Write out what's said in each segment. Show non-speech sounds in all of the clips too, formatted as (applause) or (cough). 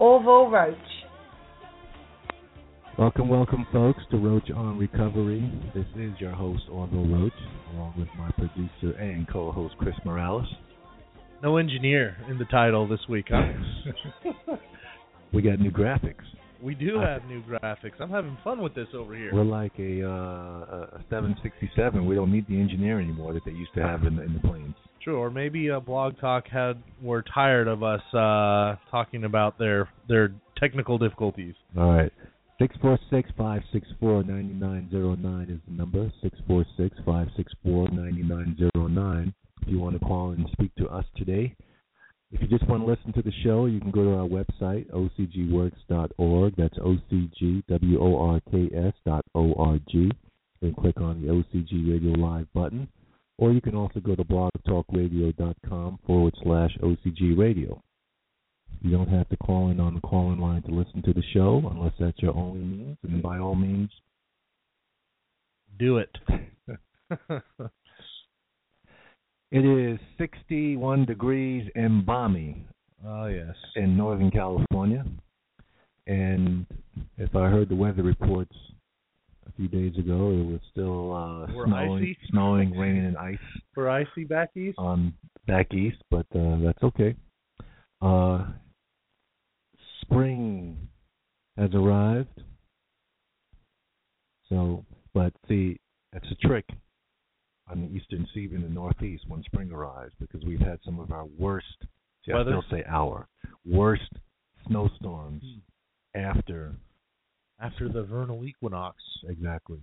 Orville Roach. Welcome, welcome, folks, to Roach on Recovery. This is your host, Orville Roach, along with my producer and co host, Chris Morales. No engineer in the title this week, huh? (laughs) We got new graphics. we do I- have new graphics. I'm having fun with this over here. We're like a, uh, a 767. We don't need the engineer anymore that they used to have in the, in the planes. True, or maybe uh, Blog Talk had were tired of us uh, talking about their their technical difficulties. All right. 646 564 9909 is the number. 646 564 9909. If you want to call and speak to us today. If you just want to listen to the show, you can go to our website, ocgworks.org. That's O-C-G-W-O-R-K-S dot O-R-G. And click on the OCG Radio Live button. Or you can also go to blogtalkradio.com forward slash OCG Radio. You don't have to call in on the call in line to listen to the show unless that's your only means. And by all means, Do it. (laughs) it is 61 degrees and balmy oh ah, yes. in Northern California. And if I heard the weather reports a few days ago, it was still uh, We're snowing, icy? snowing, raining, and ice For icy back east. on back east, but uh, that's okay. Uh, spring has arrived. So, but see, that's a trick on the eastern seaboard in the northeast when spring arrives because we've had some of our worst, see, I still say our, worst snowstorms after, After the vernal equinox. exactly.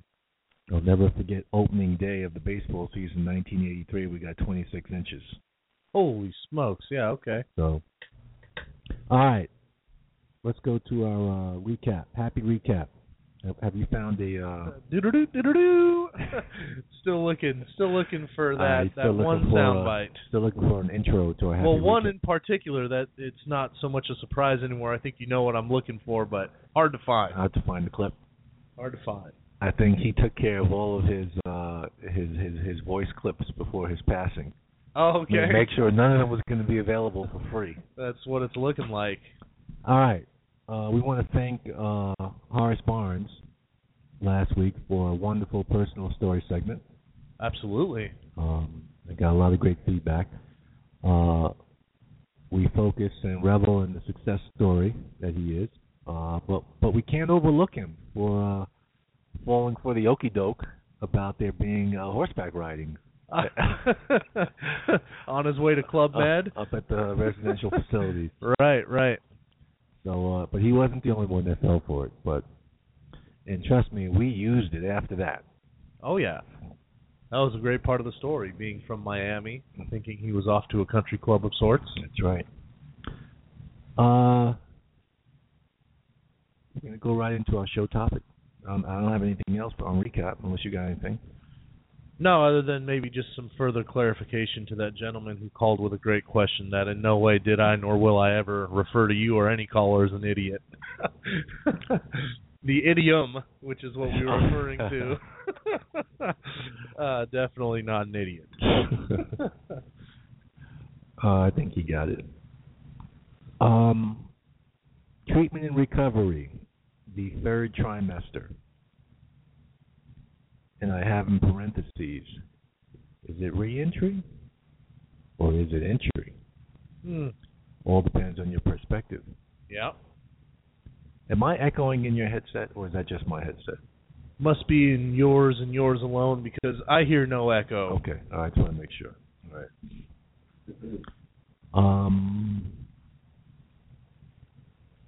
I'll never forget opening day of the baseball season 1983, we got 26 inches. Holy smokes! Yeah. Okay. So, all right, let's go to our uh, recap. Happy recap. Have, you found a? Uh. (laughs) Still looking, still looking for that that one for, sound uh, bite. Still looking for an intro to our happy Well, one in particular that it's not so much a surprise anymore. I think you know what I'm looking for, but hard to find. Hard to find the clip. Hard to find. I think he took care of all of his uh, his his his voice clips before his passing. Oh, okay. Make sure none of them was going to be available for free. That's what it's looking like. All right. Uh, we want to thank uh, Horace Barnes last week for a wonderful personal story segment. Absolutely. Um, I got a lot of great feedback. Uh, we focus and revel in the success story that he is, uh, but but we can't overlook him for uh, falling for the okey doke about there being uh, horseback riding (laughs) On his way to Club Med. up, up at the residential facilities. (laughs) Right, right. So, uh, but he wasn't the only one that fell for it. But and trust me, we used it after that. Oh yeah. That was a great part of the story, being from Miami, thinking he was off to a country club of sorts. That's right. Uh, we're gonna go right into our show topic. Um, I don't have anything else but on recap unless you got anything. No, other than maybe just some further clarification to that gentleman who called with a great question that in no way did I nor will I ever refer to you or any caller as an idiot. the idiom, which is what we were referring to, (laughs) uh, definitely not an idiot. (laughs) uh, I think you got it. Um, treatment and recovery, the third trimester. And I have in parentheses, is it reentry or is it entry? Hmm. All depends on your perspective. Yeah. Am I echoing in your headset or is that just my headset? Must be in yours and yours alone because I hear no echo. Okay. All right. Just want to make sure. All right. Um,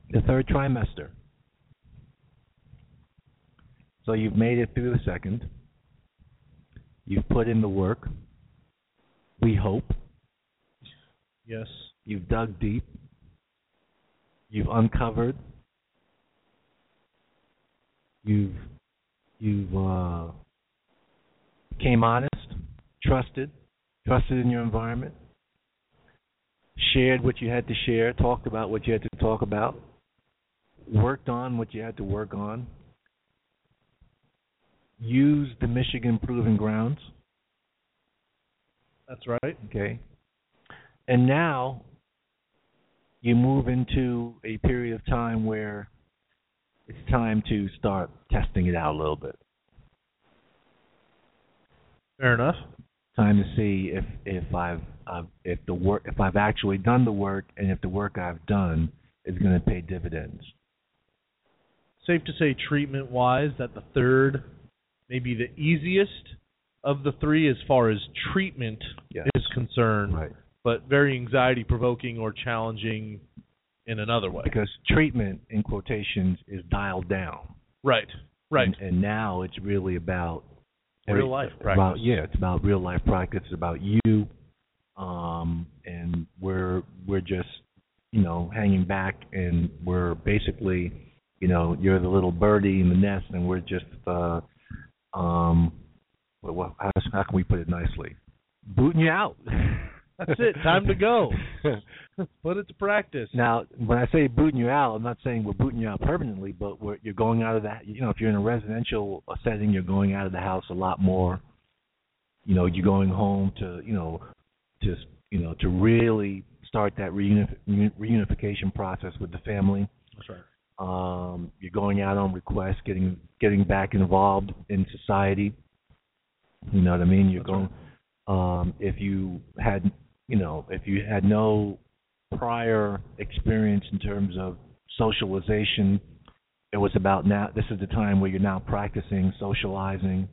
the third trimester. So you've made it through the second. You've put in the work. We hope. Yes. You've dug deep. You've uncovered. You've you've uh, came honest, trusted, trusted in your environment, shared what you had to share, talked about what you had to talk about, worked on what you had to work on, used the Michigan Proving Grounds. That's right. Okay. And now you move into a period of time where it's time to start testing it out a little bit. Fair enough. Time to see if if I've, I've if the work if I've actually done the work and if the work I've done is going to pay dividends. Safe to say, treatment wise, that the third, maybe the easiest of the three as far as treatment Yes. is concerned, Right. but very anxiety provoking or challenging in another way. Because treatment in quotations is dialed down. Right. Right. And, and now it's really about Real life about- practice. yeah, it's about real life practice. It's about you, um, and we're we're just you know hanging back, and we're basically you know you're the little birdie in the nest, and we're just uh, um, well, how, how can we put it nicely? Booting you out. (laughs) That's it. Time to go. (laughs) Put it to practice. Now, when I say booting you out, I'm not saying we're booting you out permanently, but we're, you're going out of that. You know, if you're in a residential setting, you're going out of the house a lot more. You know, you're going home to, you know, to you know, to really start that reunif- reunification process with the family. That's right. Um, you're going out on request, getting getting back involved in society. You know what I mean? You're That's going. Um, if you had, you know, if you had no prior experience in terms of socialization, it was about now. This is the time where you're now practicing socializing,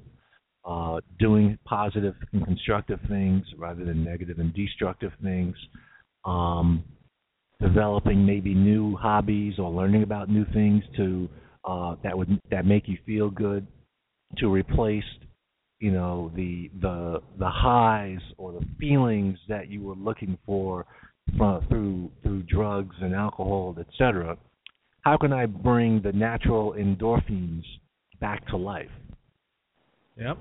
uh, doing positive and constructive things rather than negative and destructive things. Um, developing maybe new hobbies or learning about new things to uh, that would that make you feel good to replace you know the the the highs or the feelings that you were looking for from, through through drugs and alcohol etc how can i bring the natural endorphins back to life Yep.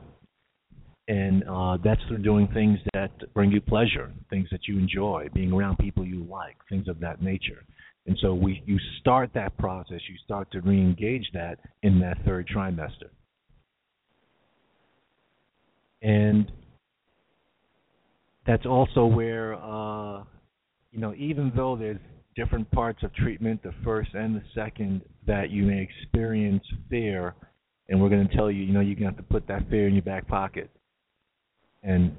And uh, that's through doing things that bring you pleasure, things that you enjoy, being around people you like, things of that nature. And so we, you start that process, you start to re-engage that in that third trimester. And that's also where, uh, you know, even though there's different parts of treatment, the first and the second, that you may experience fear, and we're going to tell you, you know, you're going to have to put that fear in your back pocket and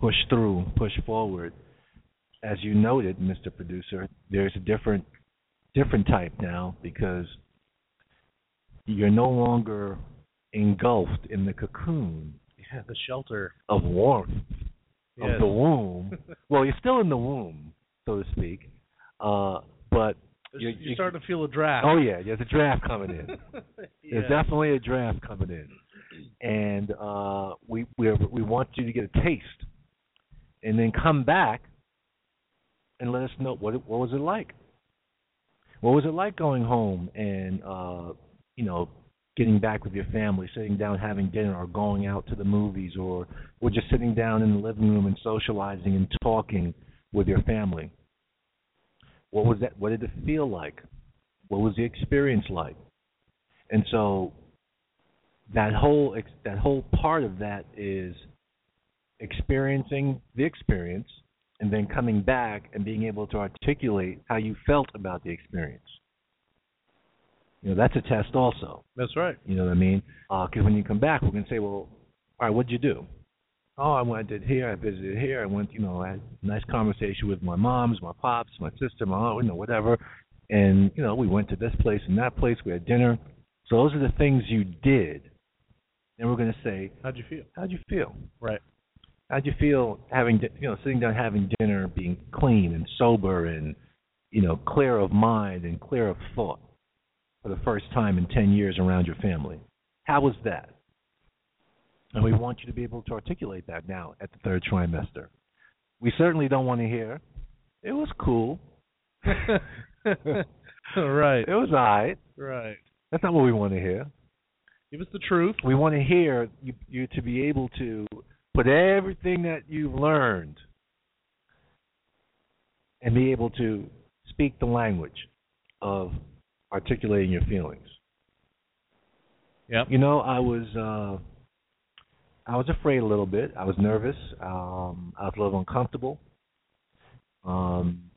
push through, push forward. As you noted, Mr. Producer, there's a different different type now because you're no longer engulfed in the cocoon Yeah, the shelter. of warmth Yes. of the womb. well, you're still in the womb, so to speak. Uh, but You're, you- you- starting to feel a draft. oh yeah, there's a draft coming in. (laughs) yeah. There's definitely a draft coming in, and uh, we we we want you to get a taste, and then come back and let us know what it, what was it like. What was it like going home and uh, you know getting back with your family, sitting down having dinner, or going out to the movies, or or just sitting down in the living room and socializing and talking with your family. What was that? What did it feel like? What was the experience like? And so that whole ex- that whole part of that is experiencing the experience and then coming back and being able to articulate how you felt about the experience. You know, that's a test also. That's right. You know what I mean? Uh, because when you come back, we're gonna say, well, all right, what'd you do? Oh, I went, I did here, I visited here, I went, you know, I had a nice conversation with my moms, my pops, my sister, my aunt, you know, whatever. And, you know, we went to this place and that place, we had dinner. So those are the things you did. And we're going to say, How'd you feel? how'd you feel? Right. How'd you feel having, you know, sitting down having dinner, being clean and sober and, you know, clear of mind and clear of thought for the first time in 10 years around your family? How was that? And we want you to be able to articulate that now at the third trimester. We certainly don't want to hear, it was cool. (laughs) right. (laughs) It was all right. Right. That's not what we want to hear. Give us the truth. We want to hear you, you to be able to put everything that you've learned and be able to speak the language of articulating your feelings. Yep. You know, I was uh I was afraid a little bit. I was nervous. Um I was a little uncomfortable. Um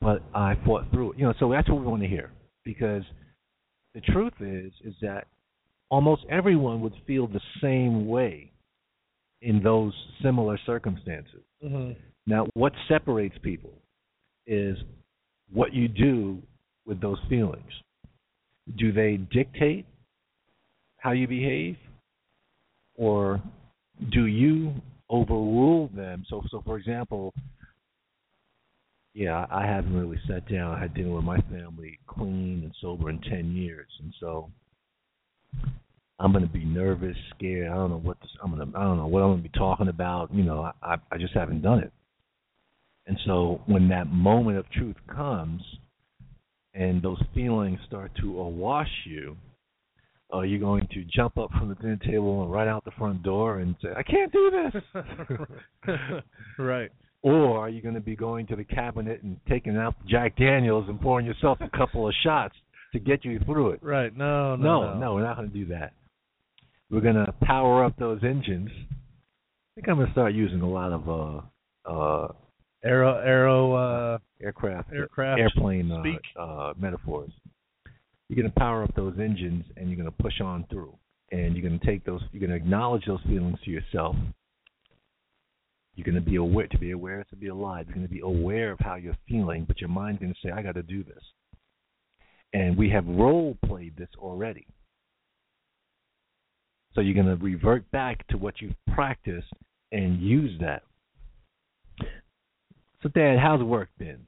but I fought through it. You know, so that's what we want to hear. Because the truth is is that almost everyone would feel the same way in those similar circumstances. Mm-hmm. Now, what separates people is what you do with those feelings. Do they dictate how you behave, or do you overrule them? So, so for example, yeah, I haven't really sat down, I had dinner with my family, clean and sober in ten years, and so I'm gonna be nervous, scared. I don't know what this, I'm gonna. I don't know what I'm gonna be talking about. You know, I I, just haven't done it. And so when that moment of truth comes, and those feelings start to awash you, are you going to jump up from the dinner table and right out the front door and say, "I can't do this"? (laughs) (laughs) right. Or are you going to be going to the cabinet and taking out Jack Daniels and pouring yourself a couple of shots to get you through it? Right. No, No, no, no, we're not going to do that. We're going to power up those engines. I think I'm going to start using a lot of uh, uh, Arrow, arrow, uh, aircraft, aircraft. airplane uh, uh, metaphors. You're going to power up those engines, and you're going to push on through. And you're going to take those. You're going to acknowledge those feelings to yourself. You're going to be aware. To be aware is to be alive. You're going to be aware of how you're feeling, but your mind's going to say, "I got to do this." And we have role played this already. So you're going to revert back to what you've practiced and use that. So, Dad, how's work been?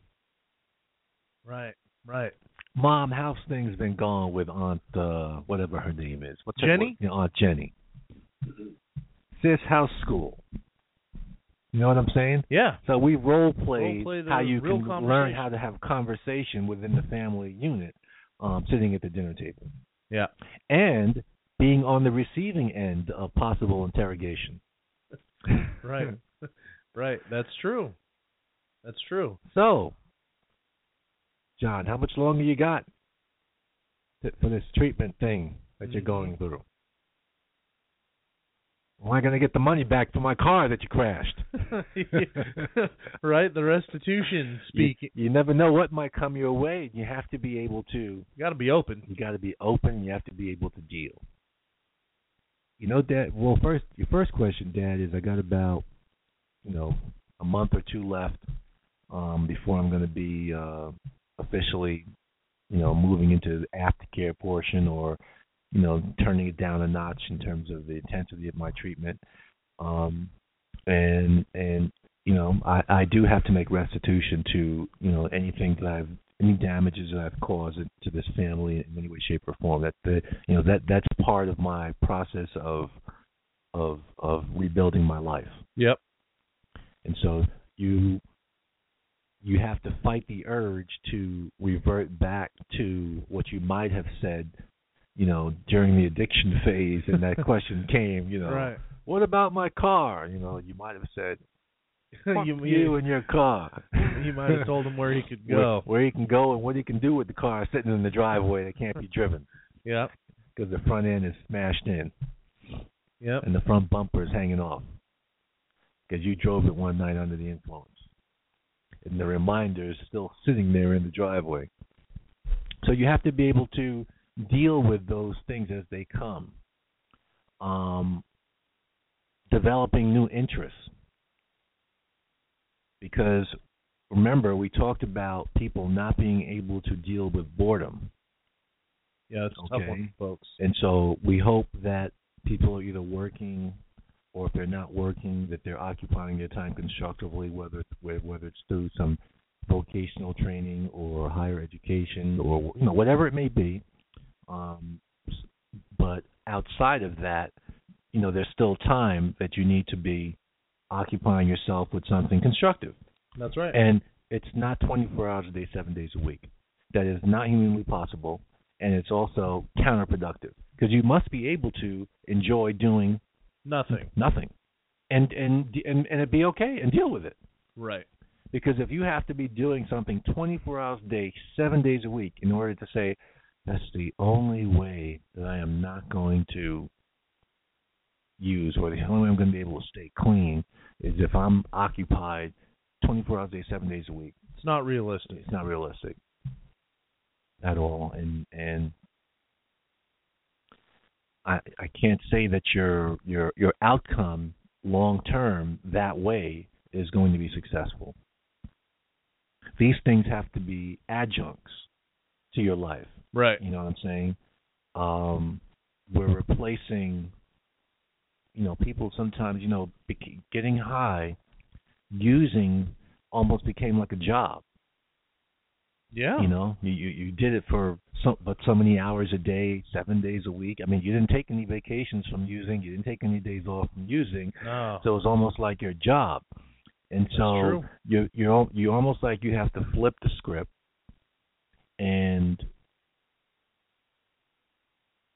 Right. Right. Mom, how's things been going with Aunt uh whatever her name is? What's her- Jenny? yeah, Aunt Jenny. Sis, how's school? You know what I'm saying? Yeah. So we role played how you can learn how to have conversation within the family unit, um, sitting at the dinner table. Yeah. And being on the receiving end of possible interrogation. (laughs) Right. (laughs) right. That's true. That's true. So, John, how much longer you got for this treatment thing that you're Mhm. going through? Why am I going to get the money back for my car that you crashed? (laughs) (laughs) right. The restitution You, speak. you never know what might come your way. You have to be able to. You got to be open. You got to be open. You have to be able to deal. You know, Dad. Well, first, your first question, Dad, is I got about, you know, a month or two left um, before I'm going to be uh, officially, you know, moving into the aftercare portion or, you know, turning it down a notch in terms of the intensity of my treatment. Um, and and you know, I, I do have to make restitution to you know anything that I've any damages that I've caused to this family in any way, shape, or form. That the you know that that's part of my process of of of rebuilding my life. Yep. And so you you have to fight the urge to revert back to what you might have said you know, during the addiction (laughs) phase, and that question came, you know, Right. what about my car? You know, you might have said, (laughs) Fuck you, you, and your car. (laughs) you might have told him where he could where, go. where he can go and what he can do with the car sitting in the driveway that can't be driven Yep. because the front end is smashed in Yep. and the front bumper is hanging off because you drove it one night under the influence. And the reminder is still sitting there in the driveway. So you have to be able to deal with those things as they come. Um, developing new interests. Because remember, we talked about people not being able to deal with boredom. Yeah, it's a tough one, folks. And so we hope that people are either working or if they're not working, that they're occupying their time constructively, whether it's, whether it's through some vocational training or higher education or you know whatever it may be. Um, but outside of that, you know, there's still time that you need to be occupying yourself with something constructive. That's right. And it's not 24 hours a day, seven days a week. That is not humanly possible, and it's also counterproductive because you must be able to enjoy doing Nothing. nothing, and and and and it be okay and deal with it. Right. Because if you have to be doing something 24 hours a day, seven days a week, in order to say that's the only way that I am not going to use, or the only way I'm going to be able to stay clean, is if I'm occupied 24 hours a day, seven days a week. It's not realistic. It's not realistic at all, and and I I can't say that your your your outcome long term that way is going to be successful. These things have to be adjuncts to your life. Right. You know what I'm saying? Um, we're replacing, you know, people sometimes, you know, getting high, using almost became like a job. Yeah. You know, you you, you did it for so but so many hours a day, seven days a week. I mean, you didn't take any vacations from using. You didn't take any days off from using. No. So it's almost like your job. And so you you you almost like you have to flip the script and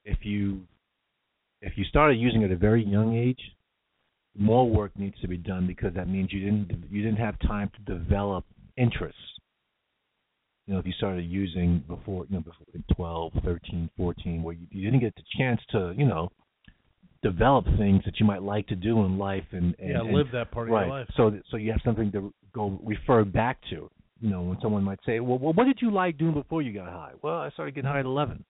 if you if you started using it at a very young age, more work needs to be done because that means you didn't you didn't have time to develop interests. You know, if you started using before, you know, before 12, 13, 14, where you, you didn't get the chance to, you know, develop things that you might like to do in life and, and yeah, and- live that part of your life. So, so you have something to go refer back to. You know, when someone might say, "Well, well, what did you like doing before you got high?" Well, I started getting high at eleven.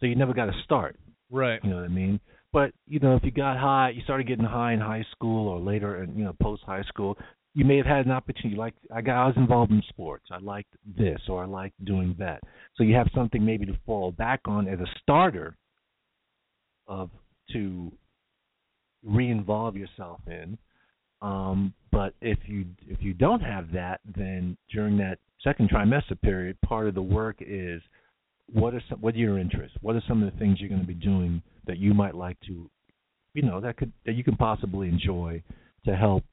So you never got to start. Right. You know what I mean? But you know, if you got high, you started getting high in high school or later, in, you know, post high school. You may have had an opportunity. Like I got, I was involved in sports. I liked this or I liked doing that. So you have something maybe to fall back on as a starter of to re-involve yourself in. Um, but if you if you don't have that, then during that second trimester period, part of the work is what are some what are your interests? What are some of the things you're going to be doing that you might like to, you know, that could that you can possibly enjoy to help,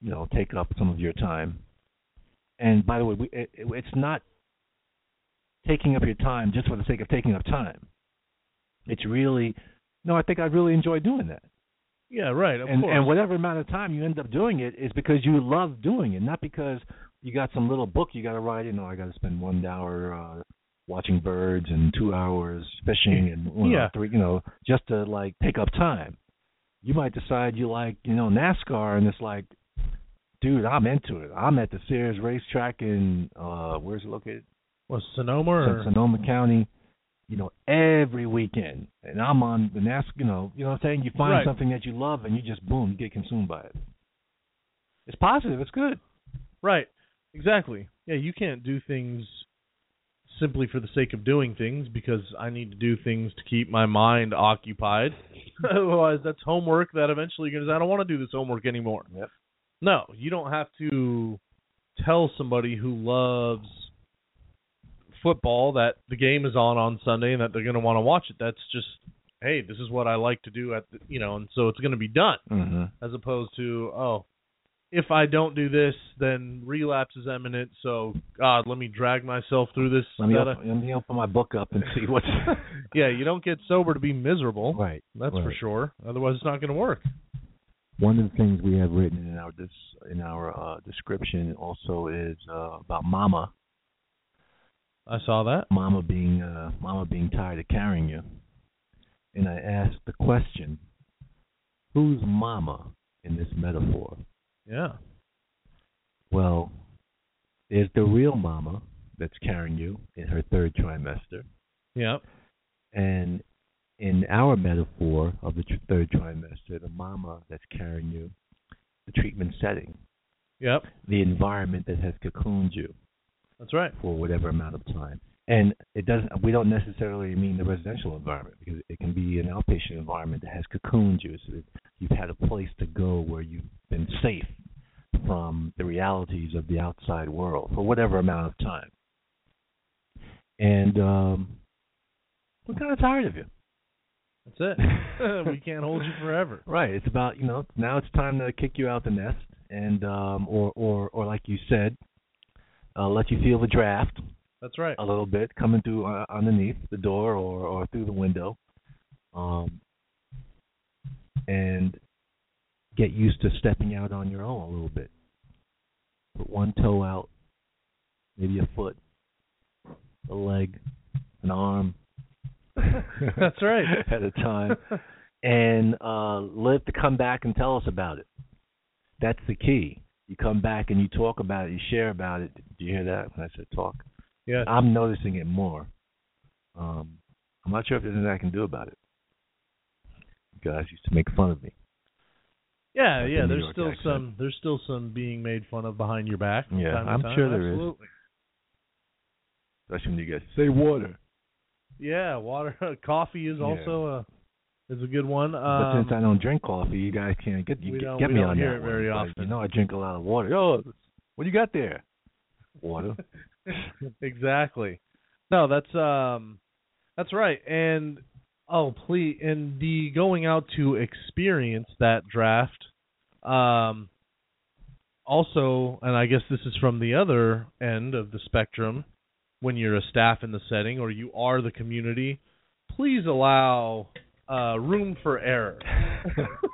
you know, take up some of your time. And by the way, we, it, it's not taking up your time just for the sake of taking up time. It's really, no, I think I'd really enjoy doing that Yeah. Right. Of and course. and whatever amount of time you end up doing it is because you love doing it, not because you got some little book you got to write. You know, I got to spend one hour uh, watching birds and two hours fishing and you know, Yeah. three, you know, just to like take up time. You might decide you like you know NASCAR, and it's like, dude, I'm into it. I'm at the Sears racetrack in uh, where's it located? was Sonoma or Sonoma County, you know, every weekend. And I'm on the NASCAR, you know, you know what I'm saying? You find Right. something that you love and you just boom, you get consumed by it. It's positive, it's good. Right. Exactly. Yeah, you can't do things simply for the sake of doing things because I need to do things to keep my mind occupied. (laughs) Otherwise, that's homework that eventually you're going to say, I don't want to do this homework anymore. Yep. No, you don't have to tell somebody who loves football that the game is on on Sunday and that they're going to want to watch it. That's just, hey, this is what I like to do at the, you know, and so it's going to be done Mm-hmm. as opposed to oh if I don't do this, then relapse is imminent. So God, let me drag myself through this. Let me that op- let me open my book up and (laughs) see what's (laughs) yeah, you don't get sober to be miserable. right. That's for sure. Otherwise, it's not going to work. One of the things we have written in our dis- in our uh, description also is uh, about mama, I saw that. mama being uh, mama being tired of carrying you, and I asked the question, who's mama in this metaphor? Yeah. Well, there's the real mama that's carrying you in her third trimester, Yep. and in our metaphor of the tr- third trimester, the mama that's carrying you, the treatment setting, Yep. the environment that has cocooned you That's right. for whatever amount of time. And it doesn't. We don't necessarily mean the residential environment because it can be an outpatient environment that has cocooned you, so that you've had a place to go where you've been safe from the realities of the outside world for whatever amount of time. And um, we're kind of tired of you. That's it. (laughs) we can't hold you forever. (laughs) Right. It's about you know now it's time to kick you out the nest and um, or or or like you said, uh, let you feel the draft That's right. a little bit coming through uh, underneath the door or or through the window, um, and get used to stepping out on your own a little bit. Put one toe out, maybe a foot, a leg, an arm. (laughs) That's right. (laughs) At a time, and uh, live to come back and tell us about it. That's the key. You come back and you talk about it, you share about it. Do you hear that when I said talk? Yes. I'm noticing it more. Um, I'm not sure if there's anything I can do about it. You guys used to make fun of me. Yeah, yeah. the There's still accent. some. There's still some being made fun of behind your back. Yeah, I'm sure there is. Absolutely. Especially when you guys say water. Yeah, water. (laughs) Coffee is Yeah. also a is a good one. but Um, since I don't drink coffee, you guys can't get you get, don't- get we me don't on hear that it very one. But often. You know I drink a lot of water. Yo, what do you got there? Water. (laughs) (laughs) exactly. No, that's um, that's right. And oh, please, and the going out to experience that draft. Um, also, and I guess this is from the other end of the spectrum. When you're a staff in the setting or you are the community, please allow uh, room for error. (laughs)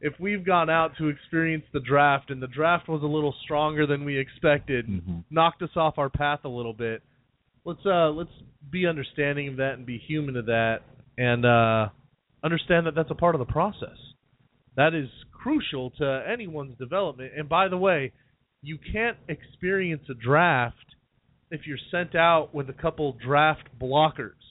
if we've gone out to experience the draft and the draft was a little stronger than we expected, Mhm. knocked us off our path a little bit. Let's uh let's be understanding of that and be human to that and uh understand that that's a part of the process. That is crucial to anyone's development. And by the way, you can't experience a draft if you're sent out with a couple draft blockers.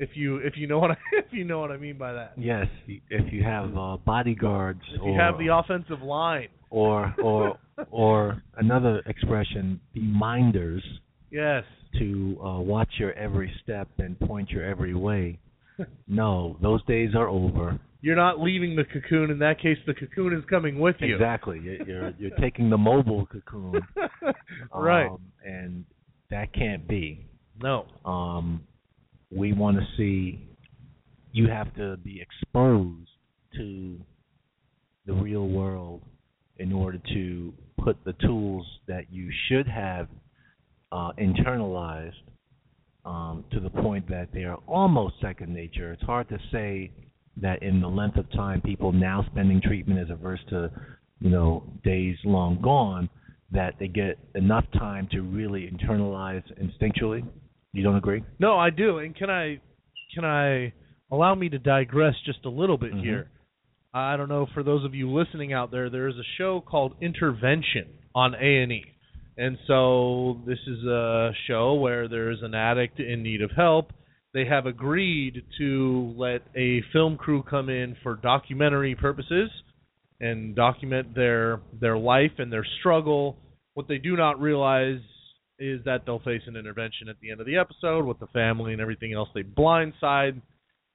If you if you know what I (laughs) if you know what I mean by that. Yes, if you have uh, bodyguards If or you have the offensive line. or or (laughs) or another expression, be minders Yes. to uh, watch your every step and point your every way. (laughs) No, those days are over. You're not leaving the cocoon. In that case, the cocoon is coming with you. Exactly. You're you're, you're taking the mobile cocoon, right. Um, and that can't be. No. Um, we want to see. You have to be exposed to the real world in order to put the tools that you should have uh, internalized um, to the point that they are almost second nature. It's hard to say that in the length of time people now spending treatment as averse to, you know, days long gone, that they get enough time to really internalize instinctually. You don't agree? No, I do. And can I can I allow me to digress just a little bit Mhm. here? I don't know for those of you listening out there, there is a show called Intervention on A&E. And so this is a show where there's an addict in need of help. They have agreed to let a film crew come in for documentary purposes and document their their life and their struggle. What they do not realize is that they'll face an intervention at the end of the episode with the family and everything else. They blindside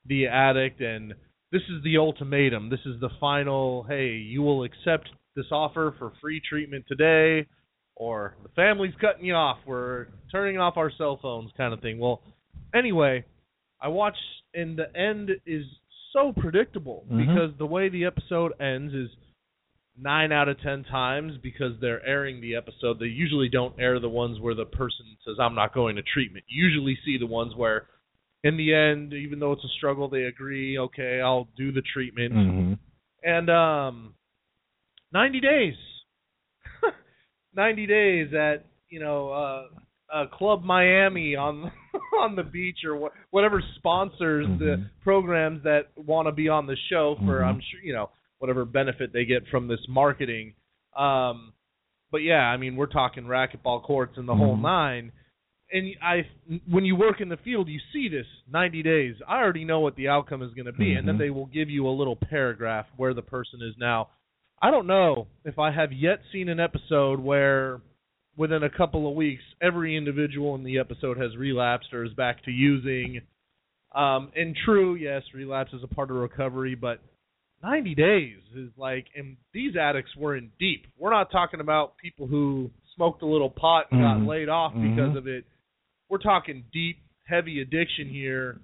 the addict, and this is the ultimatum. This is the final. Hey, you will accept this offer for free treatment today, or the family's cutting you off. We're turning off our cell phones, kind of thing. Well, anyway, I watched, and the end is so predictable Mhm. because the way the episode ends is nine out of ten times because they're airing the episode, they usually don't air the ones where the person says, I'm not going to treatment. You usually see the ones where, in the end, even though it's a struggle, they agree, okay, I'll do the treatment. hmm And um, 90 days. (laughs) 90 days at, you know, uh, uh, Club Miami on (laughs) on the beach or wha- whatever sponsors the Mhm. programs that want to be on the show for Mhm. I'm sure you know whatever benefit they get from this marketing. Um, but yeah, I mean we're talking racquetball courts and the whole Mhm. nine. And I, when you work in the field, you see this 90 days. I already know what the outcome is going to be, and then Mhm. they will give you a little paragraph where the person is now. I don't know if I have yet seen an episode where within a couple of weeks every individual in the episode has relapsed or is back to using. Um, and true, yes, relapse is a part of recovery, but 90 days is like, and these addicts were in deep. We're not talking about people who smoked a little pot and Mhm. got laid off because Mhm. of it. We're talking deep, heavy addiction here.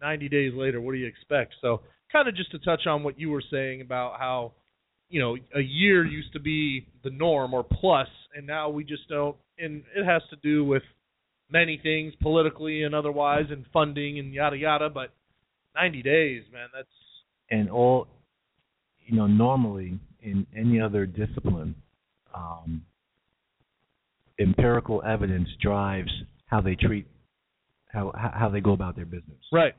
90 days later, what do you expect? So, kind of just to touch on what you were saying about how, you know, a year used to be the norm or plus, and now we just don't. And it has to do with many things politically and otherwise, and funding and yada yada. But 90 days, man, that's and all you know normally in any other discipline um, empirical evidence drives how they treat how how they go about their business right.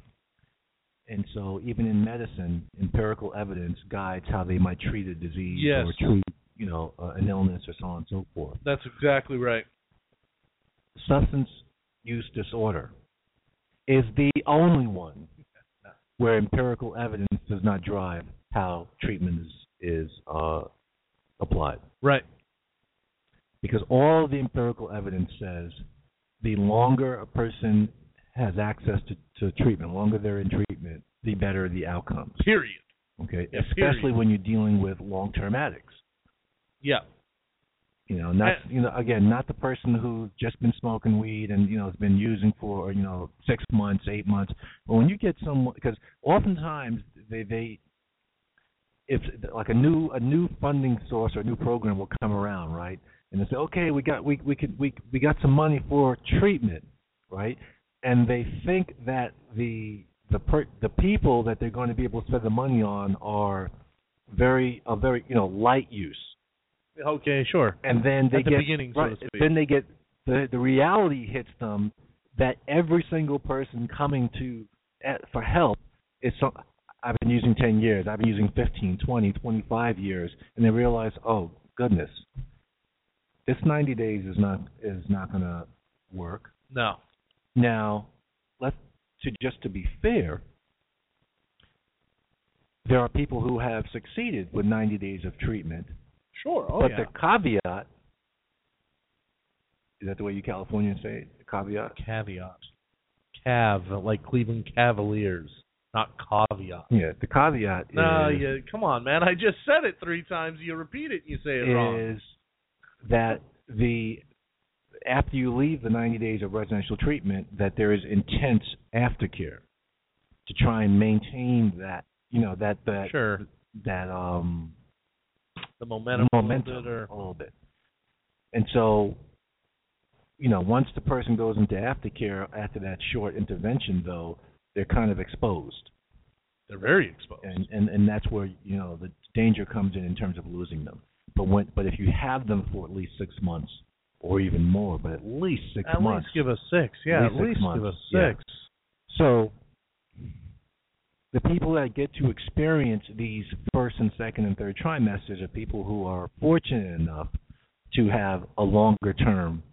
and so even in medicine empirical evidence guides how they might treat a disease Yes. or treat you know uh, an illness or so on and so forth That's exactly right. substance use disorder is the only one where empirical evidence does not drive how treatment is is uh, applied. Right. Because all the empirical evidence says the longer a person has access to, to treatment, longer they're in treatment, the better the outcomes. Period. Okay, Yeah, especially period. when you're dealing with long-term addicts. Yeah. You know, not I- you know again, not the person who's just been smoking weed and you know has been using for you know six months, eight months. But when you get someone, because oftentimes they they if like a new a new funding source or a new program will come around, right? And they say, okay, we got we we could we we got some money for treatment, right? And they think that the the per, the people that they're going to be able to spend the money on are very a very you know light use Okay, sure. and then they At the get beginning, so to right, speak. then they get the the reality hits them that every single person coming to eh, for help is some I've been using 10 years, I've been using 15, 20, 25 years and they realize, "Oh, goodness. This 90 days is not is not going to work." No. Now, let's to just to be fair, there are people who have succeeded with 90 days of treatment Sure. Oh but yeah. the caveat is that the way you Californians say it? The caveat? caveat. Cav, like Cleveland Cavaliers, not caveat. Yeah, the caveat No, is, yeah, come on, man. I just said it three times. You repeat it, and you say it wrong. is that the after you leave the 90 days of residential treatment, that there is intense aftercare to try and maintain that, you know, that that Sure. that um The momentum, a little momentum bit, or a little bit. And so, you know, once the person goes into aftercare after that short intervention, though, they're kind of exposed, they're very exposed. and and and that's where you know the danger comes in in terms of losing them. But when but if you have them for at least six months or even more, but at least six at months, least give us six. Yeah, At at least least, six months, give us yeah. six. So the people that get to experience these first and second and third trimesters are people who are fortunate enough to have a longer term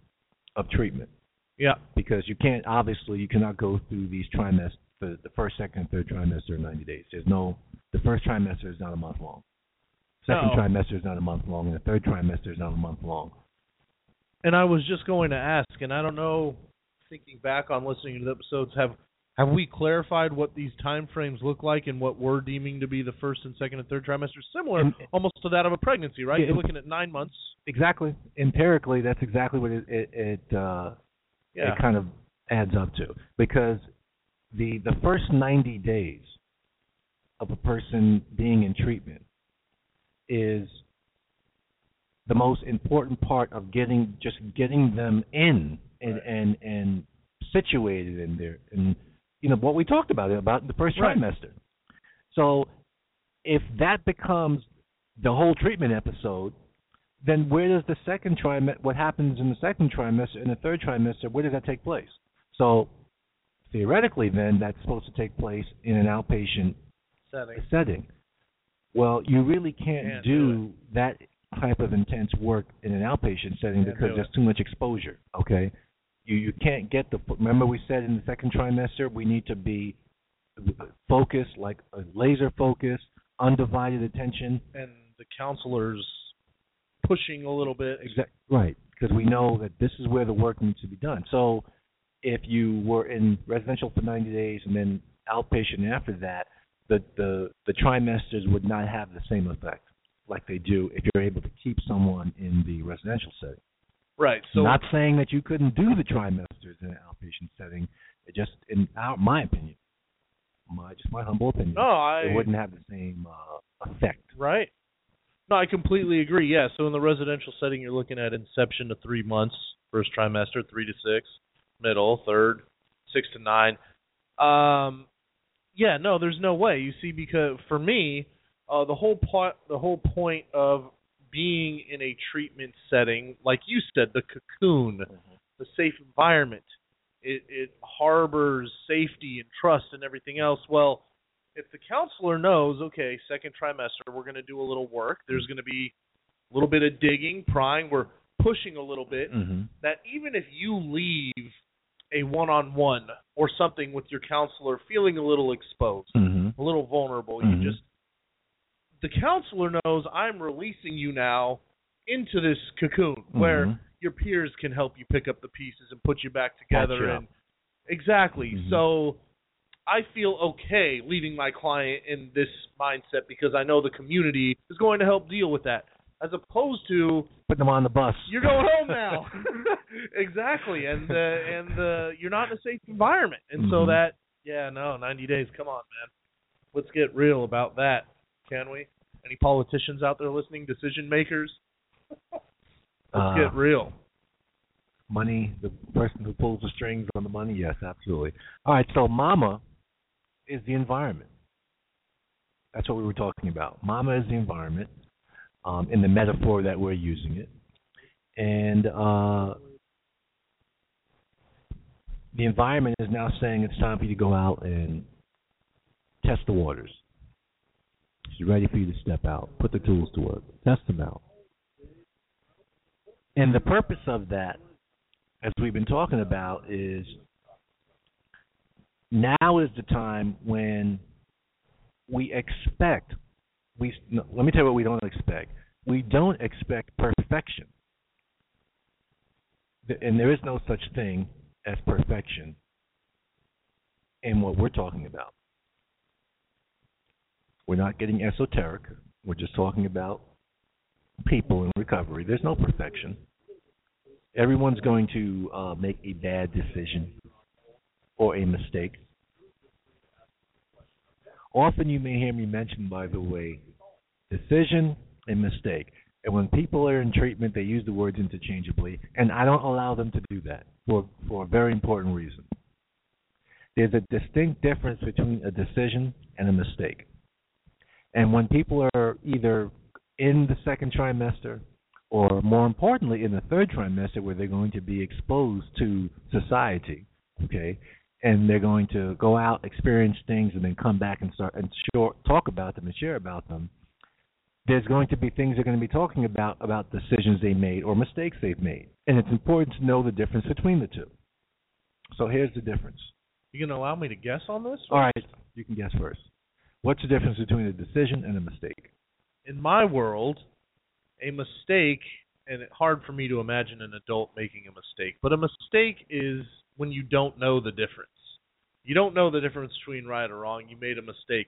of treatment Yeah. because you can't obviously you cannot go through these trimesters the, the first, second, and third trimester in 90 days. There's no the first trimester is not a month long. Second No. trimester is not a month long, and the third trimester is not a month long. And I was just going to ask, and I don't know, thinking back on listening to the episodes, have have we clarified what these time frames look like and what we're deeming to be the first and second and third trimesters? Similar, And- almost to that of a pregnancy, right? You're looking at nine months. Exactly. Empirically, that's exactly what it it, it uh, Yeah. it kind of adds up to because the the first 90 days of a person being in treatment is the most important part of getting just getting them in and Right. and and situated in there and you know what we talked about about the first Right. trimester. So if that becomes the whole treatment episode, then where does the second trimester? What happens in the second trimester and the third trimester? Where does that take place? So theoretically, then that's supposed to take place in an outpatient Setting. setting. Well, you really can't, Can't do, do that type of intense work in an outpatient setting Can't because there's it. too much exposure. Okay, you you can't get the. Remember we said in the second trimester we need to be focused, like a laser focus, undivided attention. And the counselors pushing a little bit. Exact right, because we know that this is where the work needs to be done. So, if you were in residential for 90 days and then outpatient after that, the the the trimesters would not have the same effect like they do if you're able to keep someone in the residential setting. Right. So not saying that you couldn't do the trimesters in an outpatient setting. It just, in our, my opinion, my just my humble opinion, no, I it wouldn't have the same uh, effect. Right. No, I completely agree. Yeah. So in the residential setting, you're looking at inception to three months, first trimester, three to six, middle, third, six to nine. Um, yeah. No, there's no way. You see, because for me, uh, the whole point, the whole point of being in a treatment setting, like you said, the cocoon, the safe environment, it, it harbors safety and trust and everything else. Well, if the counselor knows, okay, second trimester, we're going to do a little work. There's going to be a little bit of digging, prying. We're pushing a little bit. Mm-hmm. That even if you leave a one-on-one or something with your counselor feeling a little exposed, Mm-hmm. a little vulnerable, Mhm. you just the counselor knows I'm releasing you now into this cocoon where Mhm. your peers can help you pick up the pieces and put you back together you and exactly Mhm. so i feel okay leaving my client in this mindset because i know the community is going to help deal with that as opposed to putting them on the bus. you're going home now (laughs) exactly and uh, and uh, you're not in a safe environment and so Mhm. that yeah no 90 days come on man let's get real about that can we any politicians out there listening decision makers (laughs) let's Uh, get real money, the person who pulls the strings on the money, yes, absolutely. All right, so mama is the environment. That's what we were talking about. Mama is the environment, um, in the metaphor that we're using it. And uh, the environment is now saying it's time for you to go out and test the waters. She's ready for you to step out, put the tools to work, test them out. And the purpose of that as we've been talking about, is now is the time when we expect. We no, let me tell you what we don't expect. We don't expect perfection, and there is no such thing as perfection in what we're talking about. We're not getting esoteric. We're just talking about people in recovery. There's no perfection everyone's going to uh, make a bad decision or a mistake. Often you may hear me mention, by the way, decision and mistake. And when people are in treatment, they use the words interchangeably, and I don't allow them to do that for, for a very important reason. There's a distinct difference between a decision and a mistake. And when people are either in the second trimester or more importantly in the third trimester where they're going to be exposed to society okay and they're going to go out experience things and then come back and start and short, talk about them and share about them there's going to be things they're going to be talking about about decisions they made or mistakes they've made. And it's important to know the difference between the two. So here's the difference. You gonna allow me to guess on this? All right. You can guess first. What's the difference between a decision and a mistake? In my world a mistake and it's hard for me to imagine an adult making a mistake but a mistake is when you don't know the difference. You don't know the difference between right or wrong. You made a mistake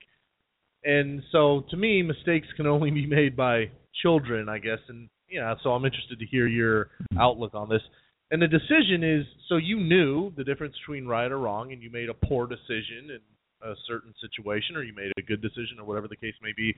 and so to me mistakes can only be made by children i guess and yeah so i'm interested to hear your outlook on this and the decision is so you knew the difference between right or wrong and you made a poor decision in a certain situation or you made a good decision or whatever the case may be.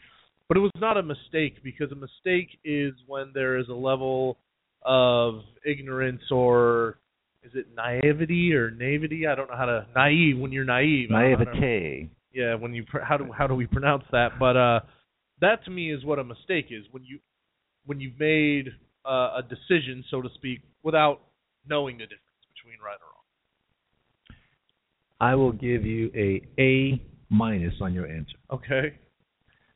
But it was not a mistake because a mistake is when there is a level of ignorance or is it naivety or naivety? I don't know how to naive when you're naive. Naivete. Yeah, when you pr- how do how do we pronounce that? But uh, that to me is what a mistake is when you when you've made uh, a decision, so to speak, without knowing the difference between right or wrong. I will give you a A minus on your answer. Okay.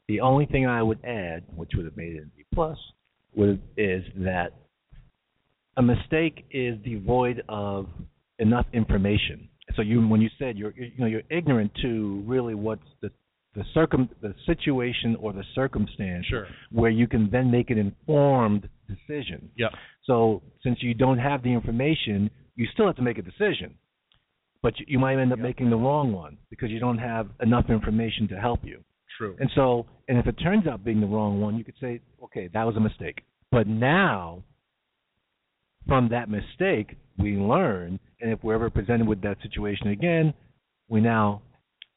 The only thing I would add, which would have made it a B plus, would is that a mistake is devoid of enough information. So you, when you said you're, you know, you're ignorant to really what's the the circum the situation or the circumstance Sure. where you can then make an informed decision. Yep. So since you don't have the information, you still have to make a decision, but you, you might end up Yep. making the wrong one because you don't have enough information to help you. True. And so, and if it turns out being the wrong one, you could say, okay, that was a mistake. But now, from that mistake, we learn, and if we're ever presented with that situation again, we now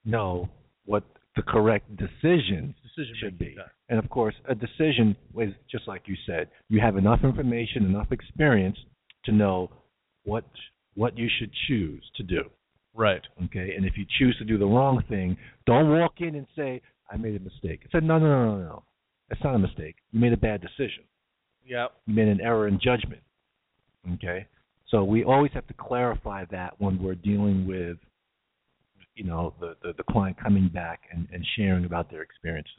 know what the correct decision Decision should be. And of course, a decision is just like you said. You have enough information, enough experience to know what what you should choose to do. Right. Okay, and if you choose to do the wrong thing, don't walk in and say, "I made a mistake." I said, "No, no, no, no, no. It's not a mistake. You made a bad decision. Yep. You made an error in judgment." Okay, so we always have to clarify that when we're dealing with, you know, the the, the client coming back and, and sharing about their experiences.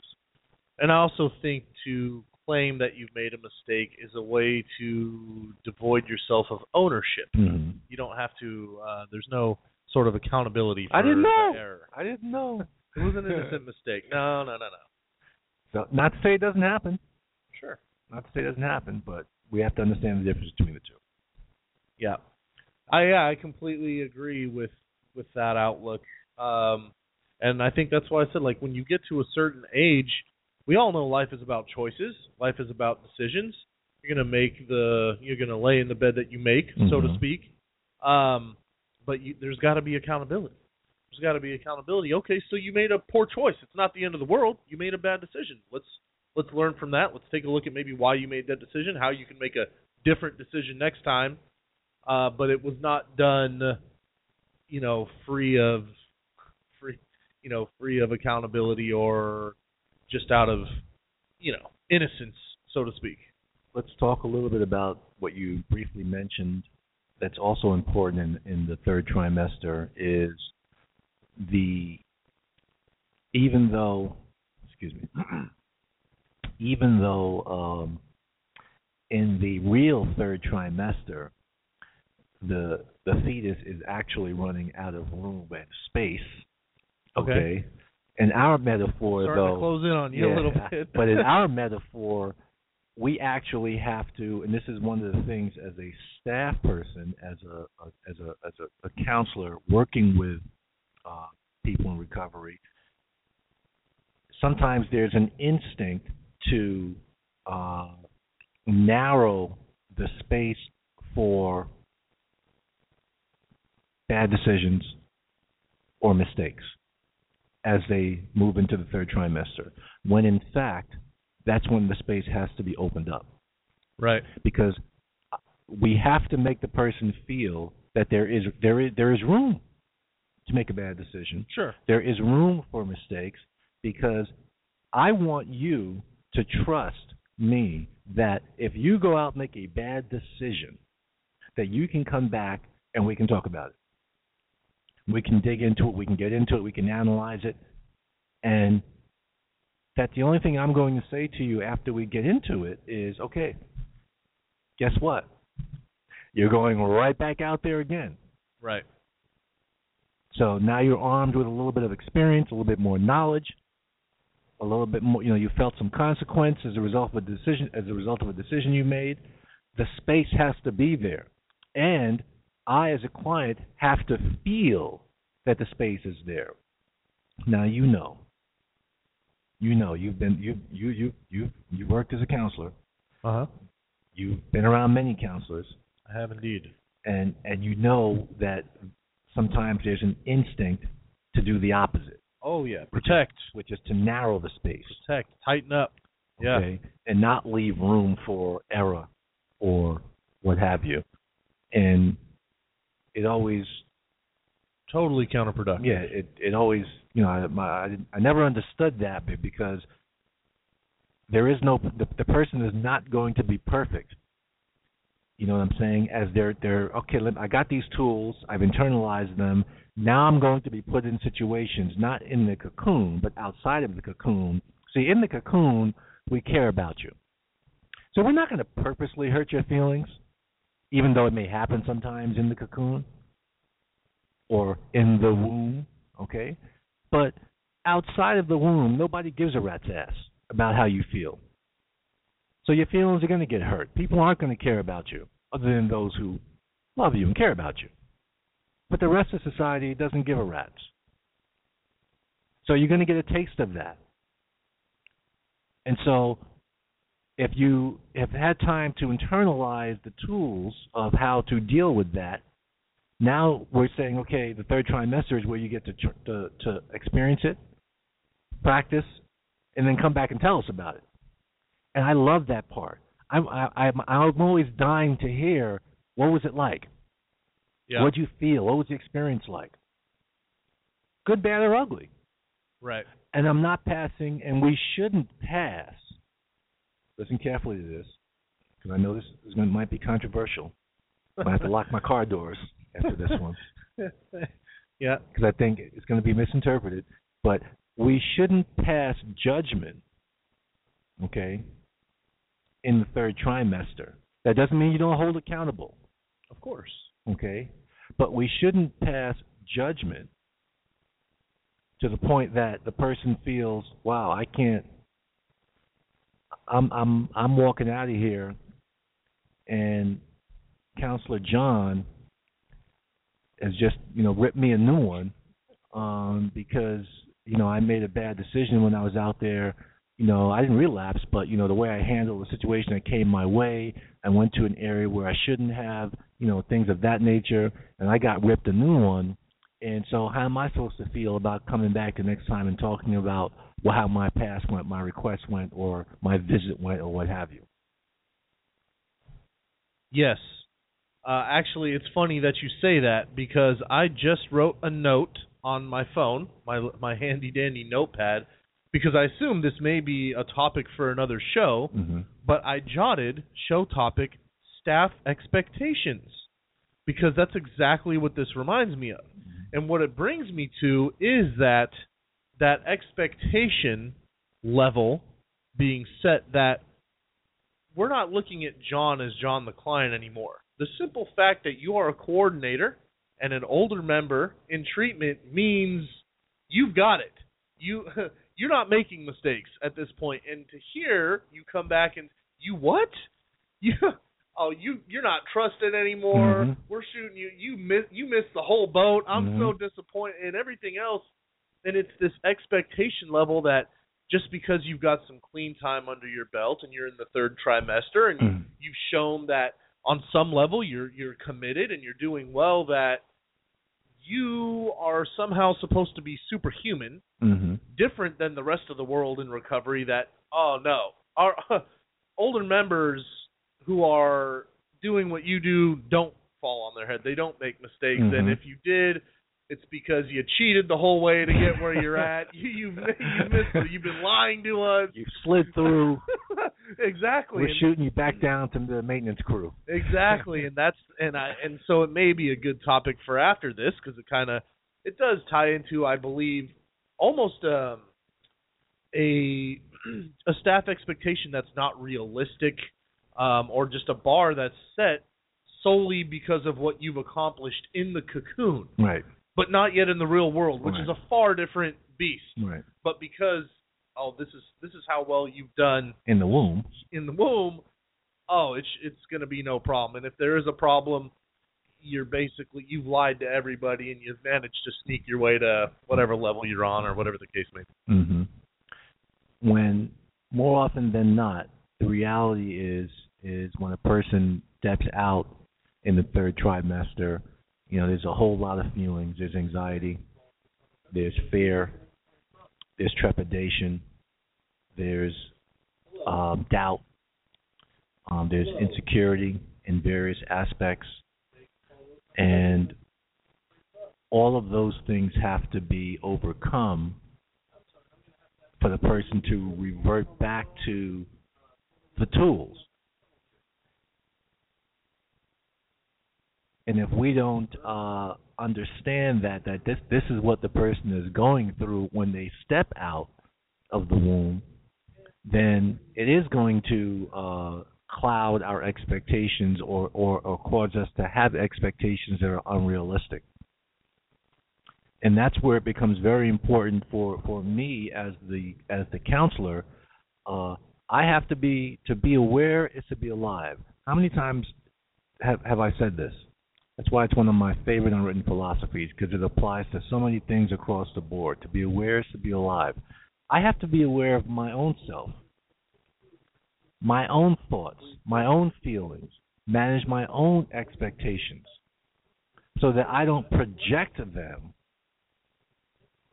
And I also think to claim that you've made a mistake is a way to devoid yourself of ownership. Mm-hmm. You don't have to. Uh, there's no sort of accountability. For I didn't know. Error. I didn't know. (laughs) It was an innocent mistake. No, no, no, no. So, not to say it doesn't happen. Sure. Not to say it doesn't happen, but we have to understand the difference between the two. Yeah. I yeah, I completely agree with with that outlook. Um and I think that's why I said like when you get to a certain age, we all know life is about choices. Life is about decisions. You're going to make the you're going to lay in the bed that you make, so to Mhm. speak. Um but you, there's got to be accountability. There's got to be accountability. Okay, so you made a poor choice. It's not the end of the world. You made a bad decision. Let's let's learn from that. Let's take a look at maybe why you made that decision, how you can make a different decision next time. Uh, but it was not done, you know, free of free, you know, free of accountability or just out of, you know, innocence, so to speak. Let's talk a little bit about what you briefly mentioned. That's also important in, in the third trimester is the even though excuse me (clears throat) even though um, in the real third trimester the the fetus is actually running out of room and space. Okay. Okay. In our metaphor, Starting though, to close in on you a yeah, little bit. but in (laughs) our metaphor, we actually have to, and this is one of the things as a staff person, as a, a as a as a, a counselor working with uh, people in recovery. Sometimes there's an instinct to uh, narrow the space for bad decisions or mistakes as they move into the third trimester, when in fact, that's when the space has to be opened up. right. Because we have to make the person feel that there is there is there is room to make a bad decision. Sure. There is room for mistakes because I want you to trust me that if you go out and make a bad decision, that you can come back and we can talk about it. We can dig into it, we can get into it, we can analyze it, and that the only thing I'm going to say to you after we get into it is, okay, guess what? You're going right back out there again. Right. So now you're armed with a little bit of experience, a little bit more knowledge, a little bit more. You know, you felt some consequence as a result of a decision. As a result of a decision you made, the space has to be there, and I, as a client, have to feel that the space is there. Now you know. You know, you've been you you you you you worked as a counselor. Uh huh. You've been around many counselors I have indeed. and and you know that sometimes there's an instinct to do the opposite. Oh yeah, protect, which is to narrow the space. protect, tighten up. Yeah, okay, and not leave room for error or what have you. And it always, totally counterproductive. yeah, it it always, you know, I my, I, I never understood that because there is no the, the person is not going to be perfect. You know what I'm saying? As they're they're okay. Let, I got these tools. I've internalized them. Now I'm going to be put in situations not in the cocoon, but outside of the cocoon. See, in the cocoon, we care about you. So we're not going to purposely hurt your feelings, even though it may happen sometimes in the cocoon or in the womb, okay? But outside of the womb, nobody gives a rat's ass about how you feel. So your feelings are going to get hurt. People aren't going to care about you, other than those who love you and care about you. But the rest of society doesn't give a rat's. So you're going to get a taste of that. And so if you have had time to internalize the tools of how to deal with that, now we're saying, okay, the third trimester is where you get to tr- to, to experience it, practice, and then come back and tell us about it. And I love that part. I'm I, I'm I'm always dying to hear what was it like. Yeah, What did you feel? What was the experience like? Good, bad, or ugly? right. And I'm not passing, and we shouldn't pass. Listen carefully to this, because I know this is going might be controversial. I have to lock my car doors after this one, (laughs) yeah, because I think it's going to be misinterpreted. But we shouldn't pass judgment, okay, in the third trimester. That doesn't mean you don't hold accountable. of course. okay? But we shouldn't pass judgment to the point that the person feels, "Wow, I can't. I'm I'm I'm walking out of here, and Counselor John has just you know ripped me a new one um, because you know I made a bad decision when I was out there." You know, I didn't relapse, but you know the way I handled the situation that came my way, I went to an area where I shouldn't have, you know, things of that nature, and I got ripped a new one. And so, how am I supposed to feel about coming back the next time and talking about well, how my past went, my request went, or my visit went, or what have you? Yes. Uh, actually, it's funny that you say that because I just wrote a note on my phone, my my handy dandy notepad, because I assume this may be a topic for another show. Mm-hmm. But I jotted show topic staff expectations because that's exactly what this reminds me of. And what it brings me to is that that expectation level being set that we're not looking at John as John the client anymore. The simple fact that you are a coordinator and an older member in treatment means you've got it. You (laughs) you're not making mistakes at this point. And to hear you come back and you what? (laughs) You oh you you're not trusted anymore. Mhm. We're shooting you. You miss you missed the whole boat. I'm Mhm. so disappointed and everything else. And it's this expectation level that just because you've got some clean time under your belt and you're in the third trimester and Mhm. you've shown that on some level you're you're committed and you're doing well that you are somehow supposed to be superhuman Mm-hmm. different than the rest of the world in recovery that oh no our (laughs) older members who are doing what you do don't fall on their head they don't make mistakes and Mhm. if you did it's because you cheated the whole way to get where you're at (laughs) you you've you missed it. you've been lying to us You slid through. (laughs) exactly We're And- shooting you back down to the maintenance crew. exactly and that's and i and so it may be a good topic for after this because it kind of it does tie into i believe almost um a (clears throat) a staff expectation that's not realistic um or just a bar that's set solely because of what you've accomplished in the cocoon Right. but not yet in the real world which is a far different beast Right. but because oh this is this is how well you've done In the womb. in the womb, oh, it's it's going to be no problem. And if there is a problem, you're basically you've lied to everybody and you've managed to sneak your way to whatever level you're on or whatever the case may be. hmm When more often than not, the reality is is when a person steps out in the third trimester, you know, there's a whole lot of feelings. There's anxiety, there's fear, there's trepidation, there's um, doubt, um, there's insecurity in various aspects, and all of those things have to be overcome for the person to revert back to the tools. And if we don't uh, understand that that this this is what the person is going through when they step out of the womb, then it is going to uh, cloud our expectations or, or, or cause us to have expectations that are unrealistic. And that's where it becomes very important for, for me as the as the counselor. Uh, I have to be to be aware is to be alive. How many times have have I said this? That's why it's one of my favorite unwritten philosophies because it applies to so many things across the board. To be aware is to be alive. I have to be aware of my own self, my own thoughts, my own feelings, manage my own expectations so that I don't project them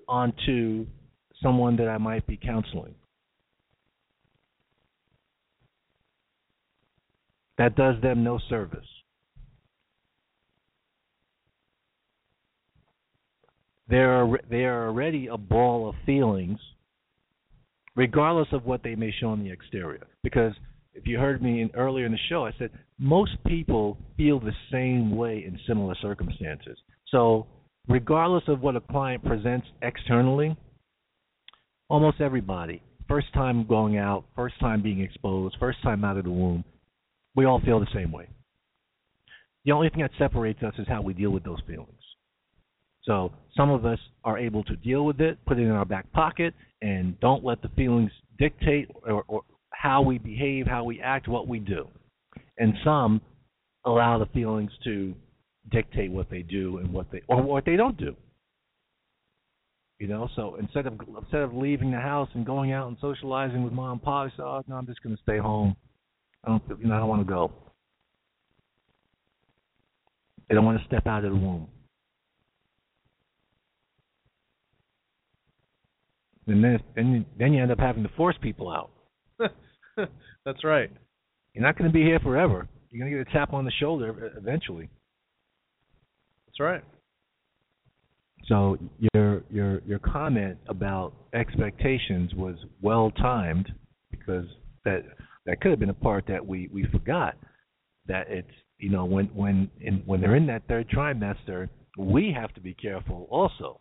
onto someone that I might be counseling. That does them no service. They're they are already a ball of feelings, regardless of what they may show on the exterior. Because if you heard me in, earlier in the show, I said most people feel the same way in similar circumstances. So, regardless of what a client presents externally, almost everybody, first time going out, first time being exposed, first time out of the womb, we all feel the same way. The only thing that separates us is how we deal with those feelings. So some of us are able to deal with it, put it in our back pocket, and don't let the feelings dictate or, or how we behave, how we act, what we do. And some allow the feelings to dictate what they do and what they or what they don't do. You know, so instead of instead of leaving the house and going out and socializing with mom and pop, say, oh, no, I'm just going to stay home. I don't, you know, I don't want to go. They don't want to step out of the womb. And then, then, you, then you end up having to force people out. (laughs) That's right. You're not going to be here forever. You're going to get a tap on the shoulder eventually. That's right. So your your your comment about expectations was well timed because that that could have been a part that we we forgot that it's you know when when in when they're in that third trimester we have to be careful also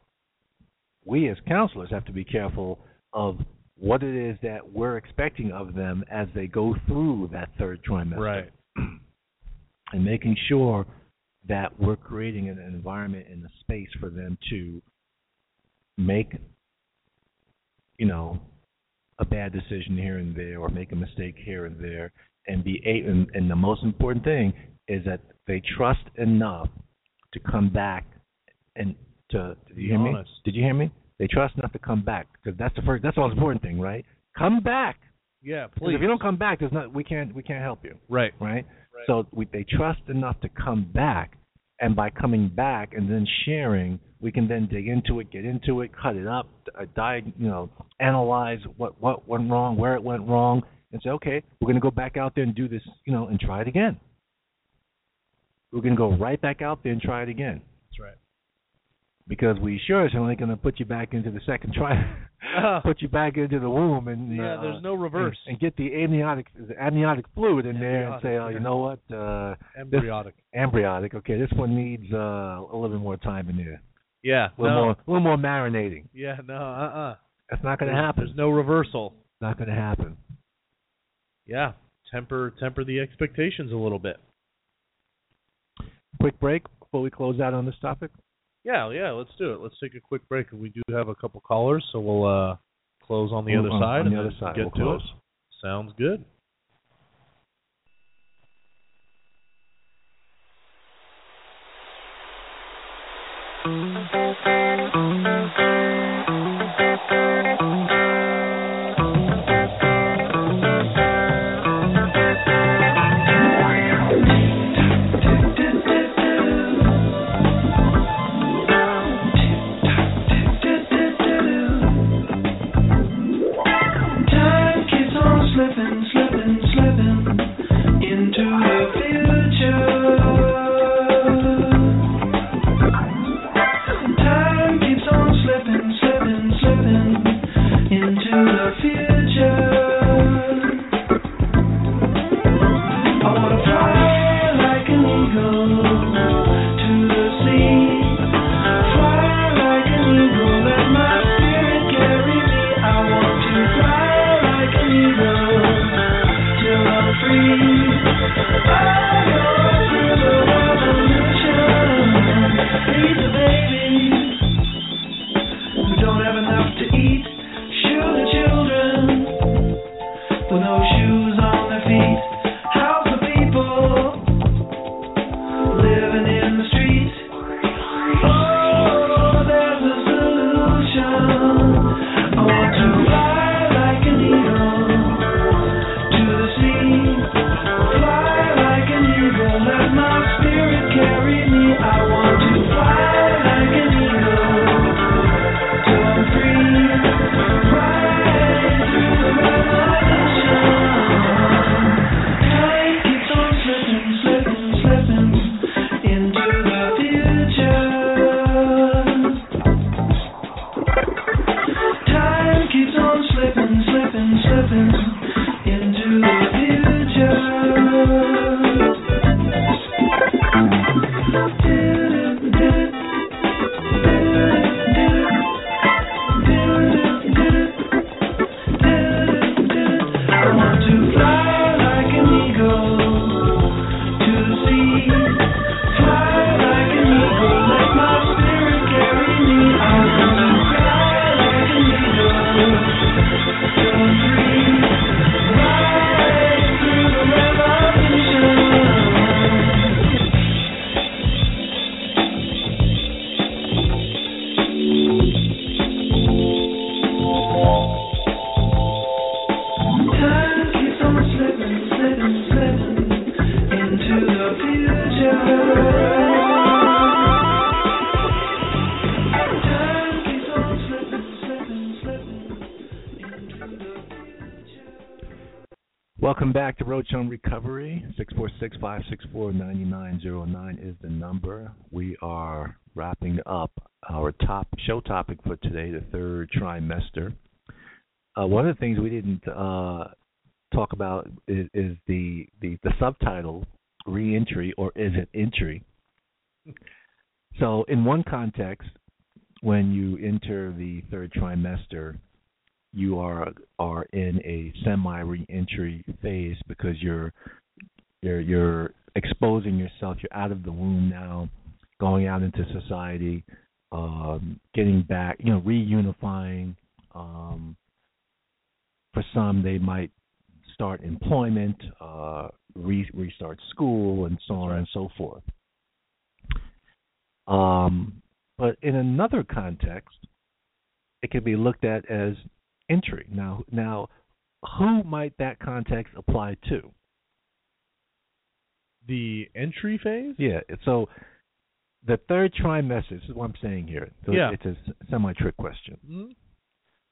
we as counselors have to be careful of what it is that we're expecting of them as they go through that third trimester Right. (clears throat) and making sure that we're creating an environment and a space for them to make you know a bad decision here and there or make a mistake here and there. And be a and, and the most important thing is that they trust enough to come back and to did you hear me? did you hear me? They trust enough to come back. Because that's the first that's the most important thing right? Come back. Yeah please. if you don't come back there's not we can't we can't help you. Right. right? Right. So we, they trust enough to come back, and by coming back and then sharing, we can then dig into it, get into it, cut it up, uh, diag, you know, analyze what what went wrong, where it went wrong, and say, okay, we're going to go back out there and do this, you know, and try it again. We're going to go right back out there and try it again That's right. because we sure as only going to put you back into the second try, (laughs) put you back into the womb, and yeah, uh, there's no reverse. and, and get the amniotic the amniotic fluid in there and say, oh, you know what, uh, Embryonic. embryotic. Okay, this one needs uh, a little bit more time in there. Yeah. A little no. more, a little more marinating. Yeah. No. Uh. uh That's not going to happen. There's no reversal. Not going to happen. Yeah. Temper temper the expectations a little bit. Quick break before we close out on this topic. Yeah, yeah, let's do it. Let's take a quick break. We do have a couple callers, so we'll uh close on the On- other on- side on the and other side, get we'll to close. it. Sounds good. Thank you. Welcome back to Roach on Recovery. 646-564-9909 is the number. We are wrapping up our top show topic for today, the third trimester. Uh, one of the things we didn't uh, talk about is, is the, the, the subtitle, reentry, or is it entry? So, in one context, when you enter the third trimester, you are are in a semi reentry phase because you're you're you're exposing yourself. You're out of the womb now, going out into society, um, getting back, you know, reunifying. Um, for some, they might start employment, uh, re- restart school, and so on and so forth. Um, but in another context, it can be looked at as entry. Now, now, who might that context apply to? The entry phase? Yeah. So, the third trimester. This is what I'm saying here. So Yeah. It's a semi trick question. Mhm.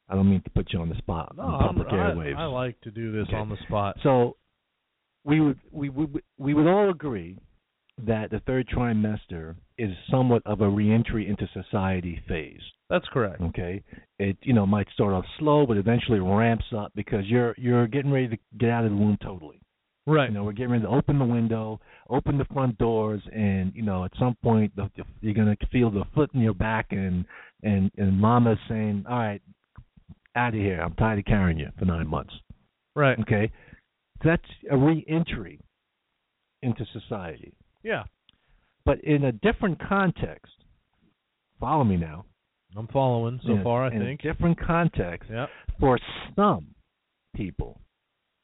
I don't mean to put you on the spot No, on I'm, public I. I like to do this Okay. on the spot. So we would we would we would all agree that the third trimester is somewhat of a reentry into society phase. That's correct. Okay, it you know might start off slow, but eventually ramps up because you're you're getting ready to get out of the womb totally. Right. You know, we're getting ready to open the window, open the front doors, and you know, at some point, the, you're gonna feel the foot in your back, and and and Mama's saying, "All right, out of here. I'm tired of carrying you for nine months." right. Okay, that's a re-entry into society, Yeah. but in a different context. Follow me now. I'm following so In far, I in think. a different context Yeah. for some people,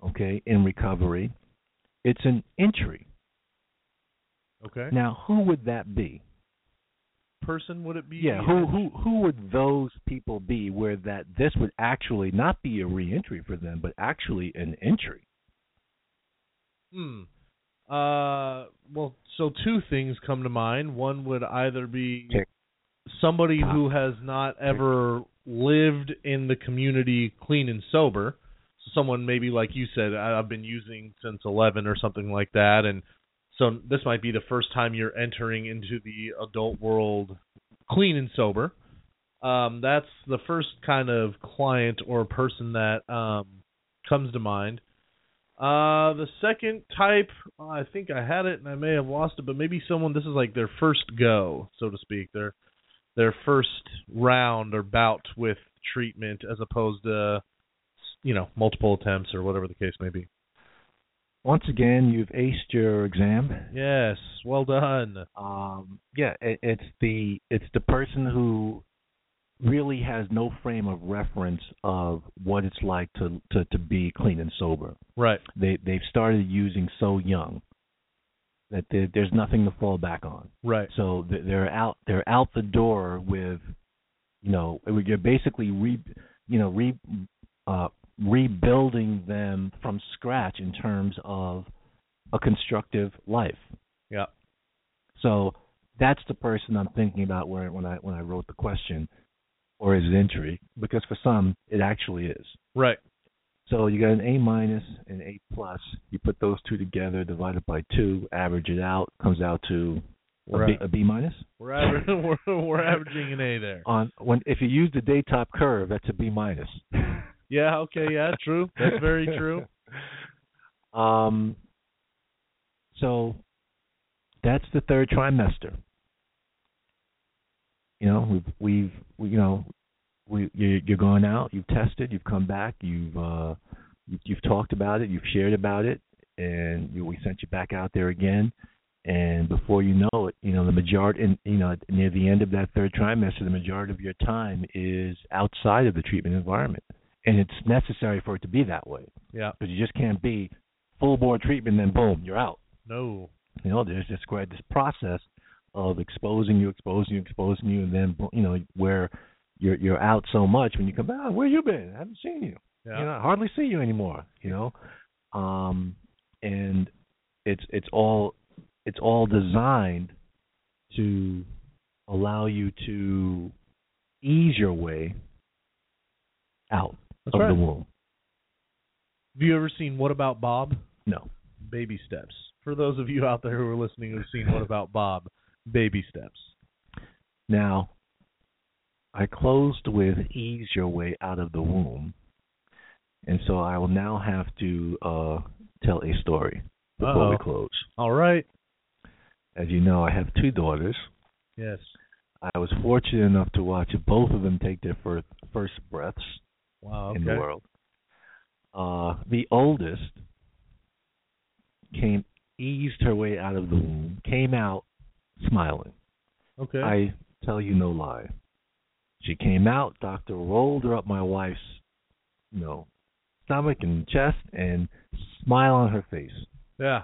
okay, in recovery, it's an entry. Okay. Now, who would that be? Person would it be? Yeah, who who who would those people be where that this would actually not be a reentry for them, but actually an entry? Hmm. Uh, well, so two things come to mind. One would either be somebody who has not ever lived in the community clean and sober. So someone maybe like you said, I've been using since 11 or something like that, and so this might be the first time you're entering into the adult world clean and sober. Um, that's the first kind of client or person that um, comes to mind. Uh, the second type, I think I had it and I may have lost it, but maybe someone this is like their first go, so to speak, their their first round or bout with treatment, as opposed to you know multiple attempts or whatever the case may be. Once again, you've aced your exam. Yes, well done. Um, yeah, it, it's the it's the person who really has no frame of reference of what it's like to to to be clean and sober. Right. They they've started using so young that there, there's nothing to fall back on. Right. So they're out they're out the door with, you know, you're basically re, you know, re, uh, rebuilding them from scratch in terms of a constructive life. Yeah. So that's the person I'm thinking about when when I when I wrote the question, or is it entry? Because for some it actually is. Right. So you got an A minus and A plus. You put those two together, divide it by two, average it out, comes out to a B minus. We're aver- (laughs) we're, we're averaging an A there. On when if you use the daytop curve, that's a B minus. (laughs) Yeah. Okay. Yeah. True. That's very true. (laughs) Um. So that's the third trimester. You know, we've we've we, you know we you, you're going out, you've tested, you've come back, you've uh you, you've talked about it, you've shared about it, and you, we sent you back out there again. And before you know it, you know the majority, and you know near the end of that third trimester, the majority of your time is outside of the treatment environment, and it's necessary for it to be that way Yeah. because you just can't be full board treatment and then boom, you're out. No. You know, there's this quite this process of exposing you, exposing you, exposing you, and then you know where you're you're out so much when you come back. Where you been? I haven't seen you. Yeah. You know, I hardly see you anymore. You know, um, and it's it's all it's all designed to allow you to ease your way out That's of right. the womb. Have you ever seen What About Bob? No. Baby Steps. For those of you out there who are listening who've seen What About Bob, Baby Steps. Now, I closed with ease your way out of the womb. And so I will now have to uh, tell a story before we Uh-oh. close. All right. As you know, I have two daughters. Yes. I was fortunate enough to watch both of them take their first, first breaths Wow. Okay. in the world. Uh, the oldest came, eased her way out of the womb, came out smiling. Okay. I tell you no lie. She came out, doctor rolled her up my wife's, you know, stomach and chest and smile on her face. yeah.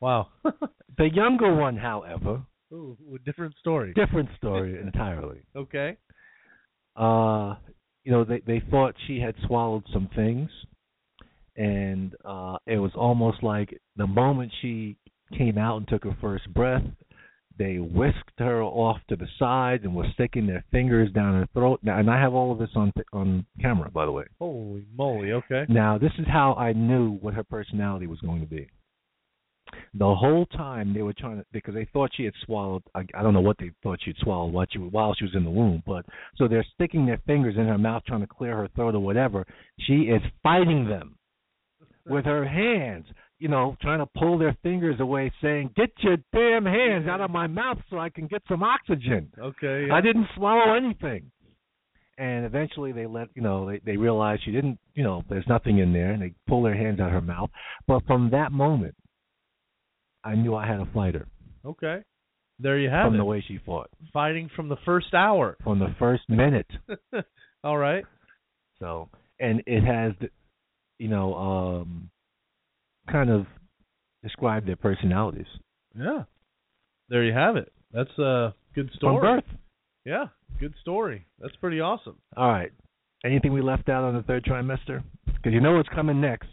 Wow. (laughs) The younger one, however, Ooh, different story. different story entirely. Okay. Uh, you know, they they thought she had swallowed some things, and uh, it was almost like the moment she came out and took her first breath, they whisked her off to the side and were sticking their fingers down her throat. Now, and I have all of this on on camera, by the way. Holy moly. Okay. Now, this is how I knew what her personality was going to be. The whole time they were trying to, because they thought she had swallowed. I, I don't know what they thought she'd swallowed while she, while she was in the womb, but so they're sticking their fingers in her mouth trying to clear her throat or whatever. She is fighting them with her hands, you know, trying to pull their fingers away, saying, "Get your damn hands out of my mouth so I can get some oxygen." Okay. Yeah. I didn't swallow anything. And eventually they let you know, they they realized she didn't you know, there's nothing in there and they pull their hands out of her mouth. But from that moment I knew I had a fighter Okay. There you have from it. From the way she fought. Fighting from the first hour. From the first minute. (laughs) All right. So and it has you know, um kind of describe their personalities. Yeah. There you have it. That's a good story. From birth. Yeah. Good story. That's pretty awesome. All right. Anything we left out on the third trimester? Because you know what's coming next.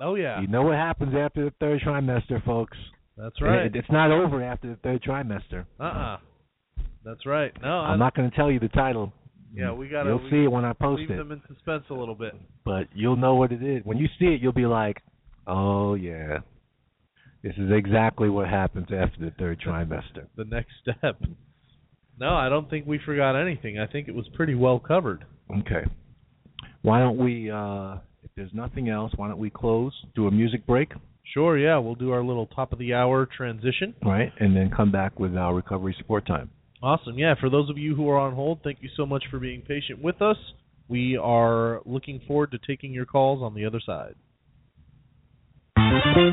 Oh yeah. You know what happens after the third trimester, folks. That's right. It, it's not over after the third trimester. Uh uh That's right. No, I, I'm not going to tell you the title. Yeah, we gotta- You'll we see it when I post leave it, them in suspense a little bit. but you'll know what it is. When you see it, you'll be like, "Oh yeah, this is exactly what happens after the third trimester." (laughs) The next step. No, I don't think we forgot anything. I think it was pretty well covered. Okay. Why don't we? uh If there's nothing else, why don't we close? Do a music break, Sure, yeah, we'll do our little top of the hour transition. right, and then come back with our recovery support time. Awesome. Yeah, for those of you who are on hold, thank you so much for being patient with us. We are looking forward to taking your calls on the other side. What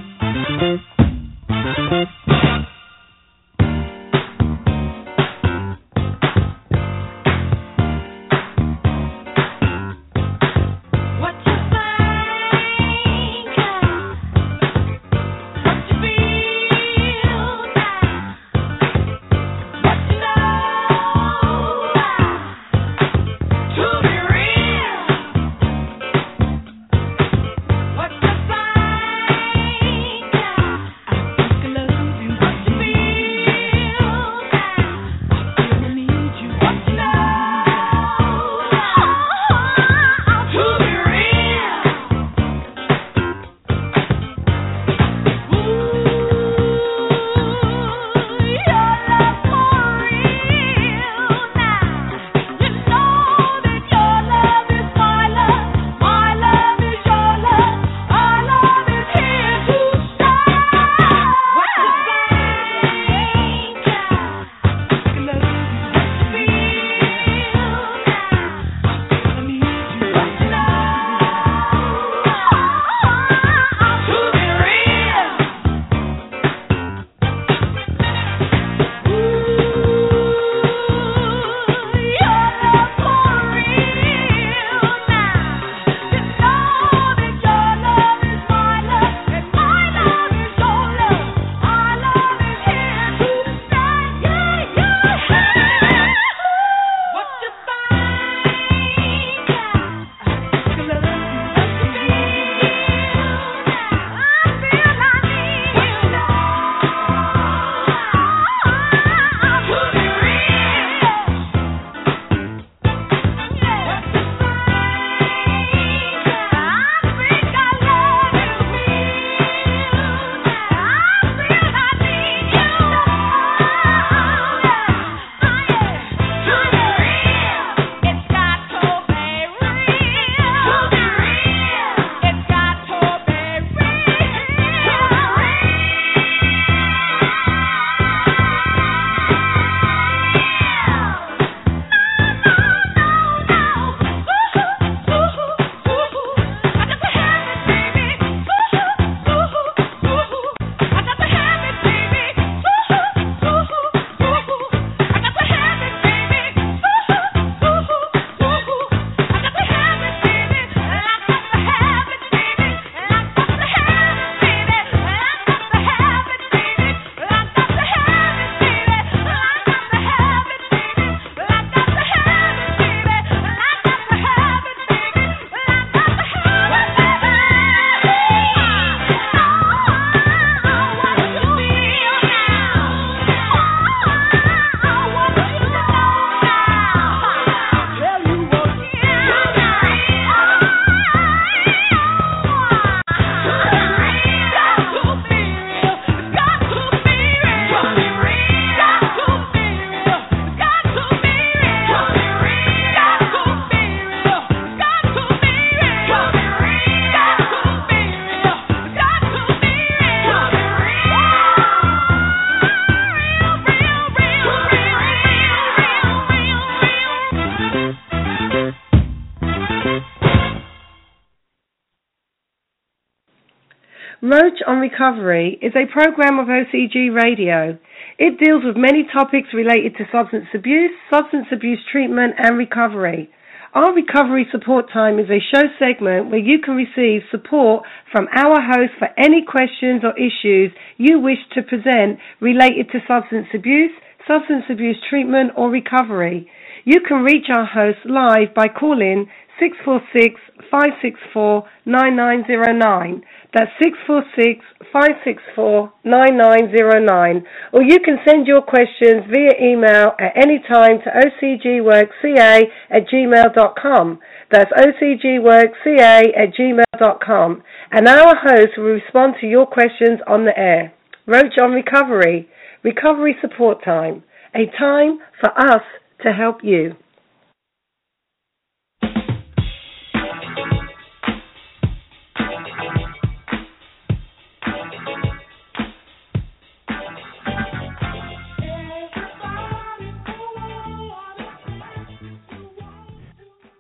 Recovery is a program of OCG Radio. It deals with many topics related to substance abuse, substance abuse treatment, and recovery. Our recovery support time is a show segment where you can receive support from our host for any questions or issues you wish to present related to substance abuse, substance abuse treatment, or recovery. You can reach our host live by calling 646 564 9909. That's 646 564 9909. Or you can send your questions via email at any time to ocgworkca at gmail.com. That's ocgworkca at gmail.com. And our host will respond to your questions on the air. Roach on Recovery. Recovery Support Time. A time for us to help you.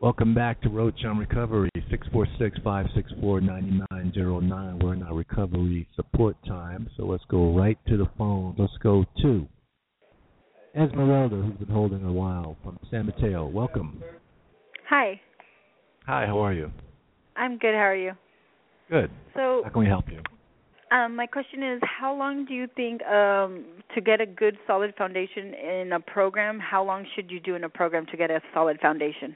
Welcome back to Roach on Recovery, 646-564-9909. We're in our recovery support time, so let's go right to the phone. Let's go to Esmeralda, who's been holding a while, from San Mateo. Welcome. Hi, Hi, how are you? I'm good. How are you? Good. So, How can we help you? um, my question is, how long do you think um, to get a good, solid foundation in a program? How long should you do in a program to get a solid foundation?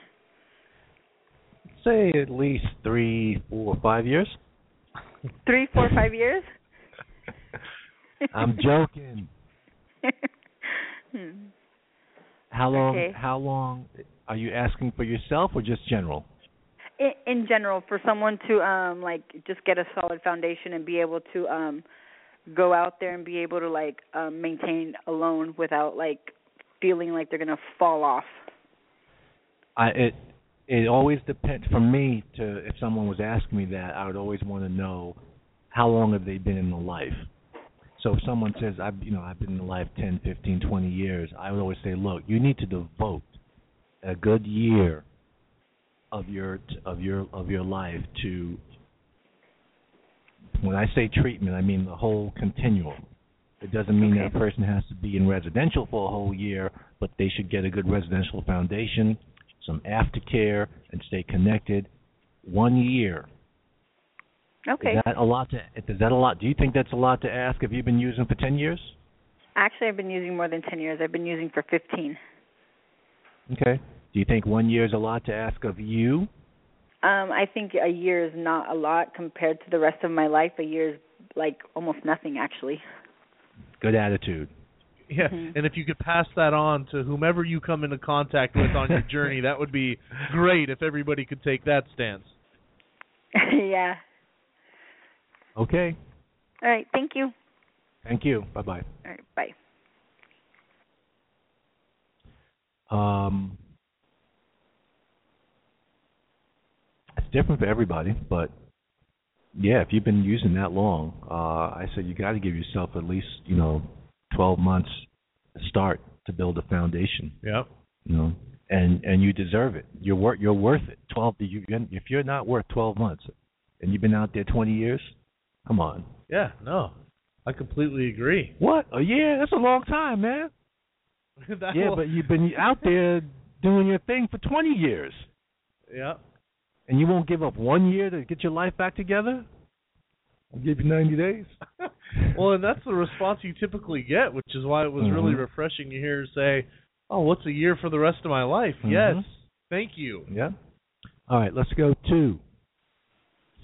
Say at least three, four, five years. Three, four, five years. (laughs) I'm joking. Hmm. How long? Okay. How long are you asking for yourself or just general? in, in general, for someone to um, like just get a solid foundation and be able to um, go out there and be able to like um, maintain alone without like feeling like they're gonna fall off. I it it always depends for me to if someone was asking me that I would always want to know how long have they been in the life. So if someone says I've you know I've been in the life 10, 15, 20 years, I would always say, look, you need to devote a good year of your of your of your life to when I say treatment, I mean the whole continuum. It doesn't mean that Okay. a person has to be in residential for a whole year, but they should get a good residential foundation, some aftercare, and stay connected. One year. Okay. Is that a lot to? Is that a lot? Do you think that's a lot to ask? If you've been using for ten years? Actually, I've been using more than 10 years. I've been using for 15. Okay. Do you think one year is a lot to ask of you? Um, I think a year is not a lot compared to the rest of my life. A year is like almost nothing, actually. Good attitude. Yeah, Mhm. and if you could pass that on to whomever you come into contact with on your journey, that would be great if everybody could take that stance. (laughs) yeah. Okay. All right. Thank you. Thank you. Bye bye. All right. Bye. Um, it's different for everybody, but yeah, if you've been using that long, uh, I said you got to give yourself at least you know twelve months start to build a foundation. Yep. You know, and and you deserve it. You're worth you're worth it. Twelve. You, if you're not worth twelve months, and you've been out there twenty years, come on. Yeah. No, I completely agree. What? Oh, a year? That's a long time, man. (laughs) Yeah, but you've been out there doing your thing for twenty years. yeah. And you won't give up one year to get your life back together? I'll give you 90 days. (laughs) well, and that's the response you typically get, which is why it was really Mhm. refreshing to hear her say, "Oh, what's a year for the rest of my life?" Mhm. Yes, thank you. Yeah. All right, let's go to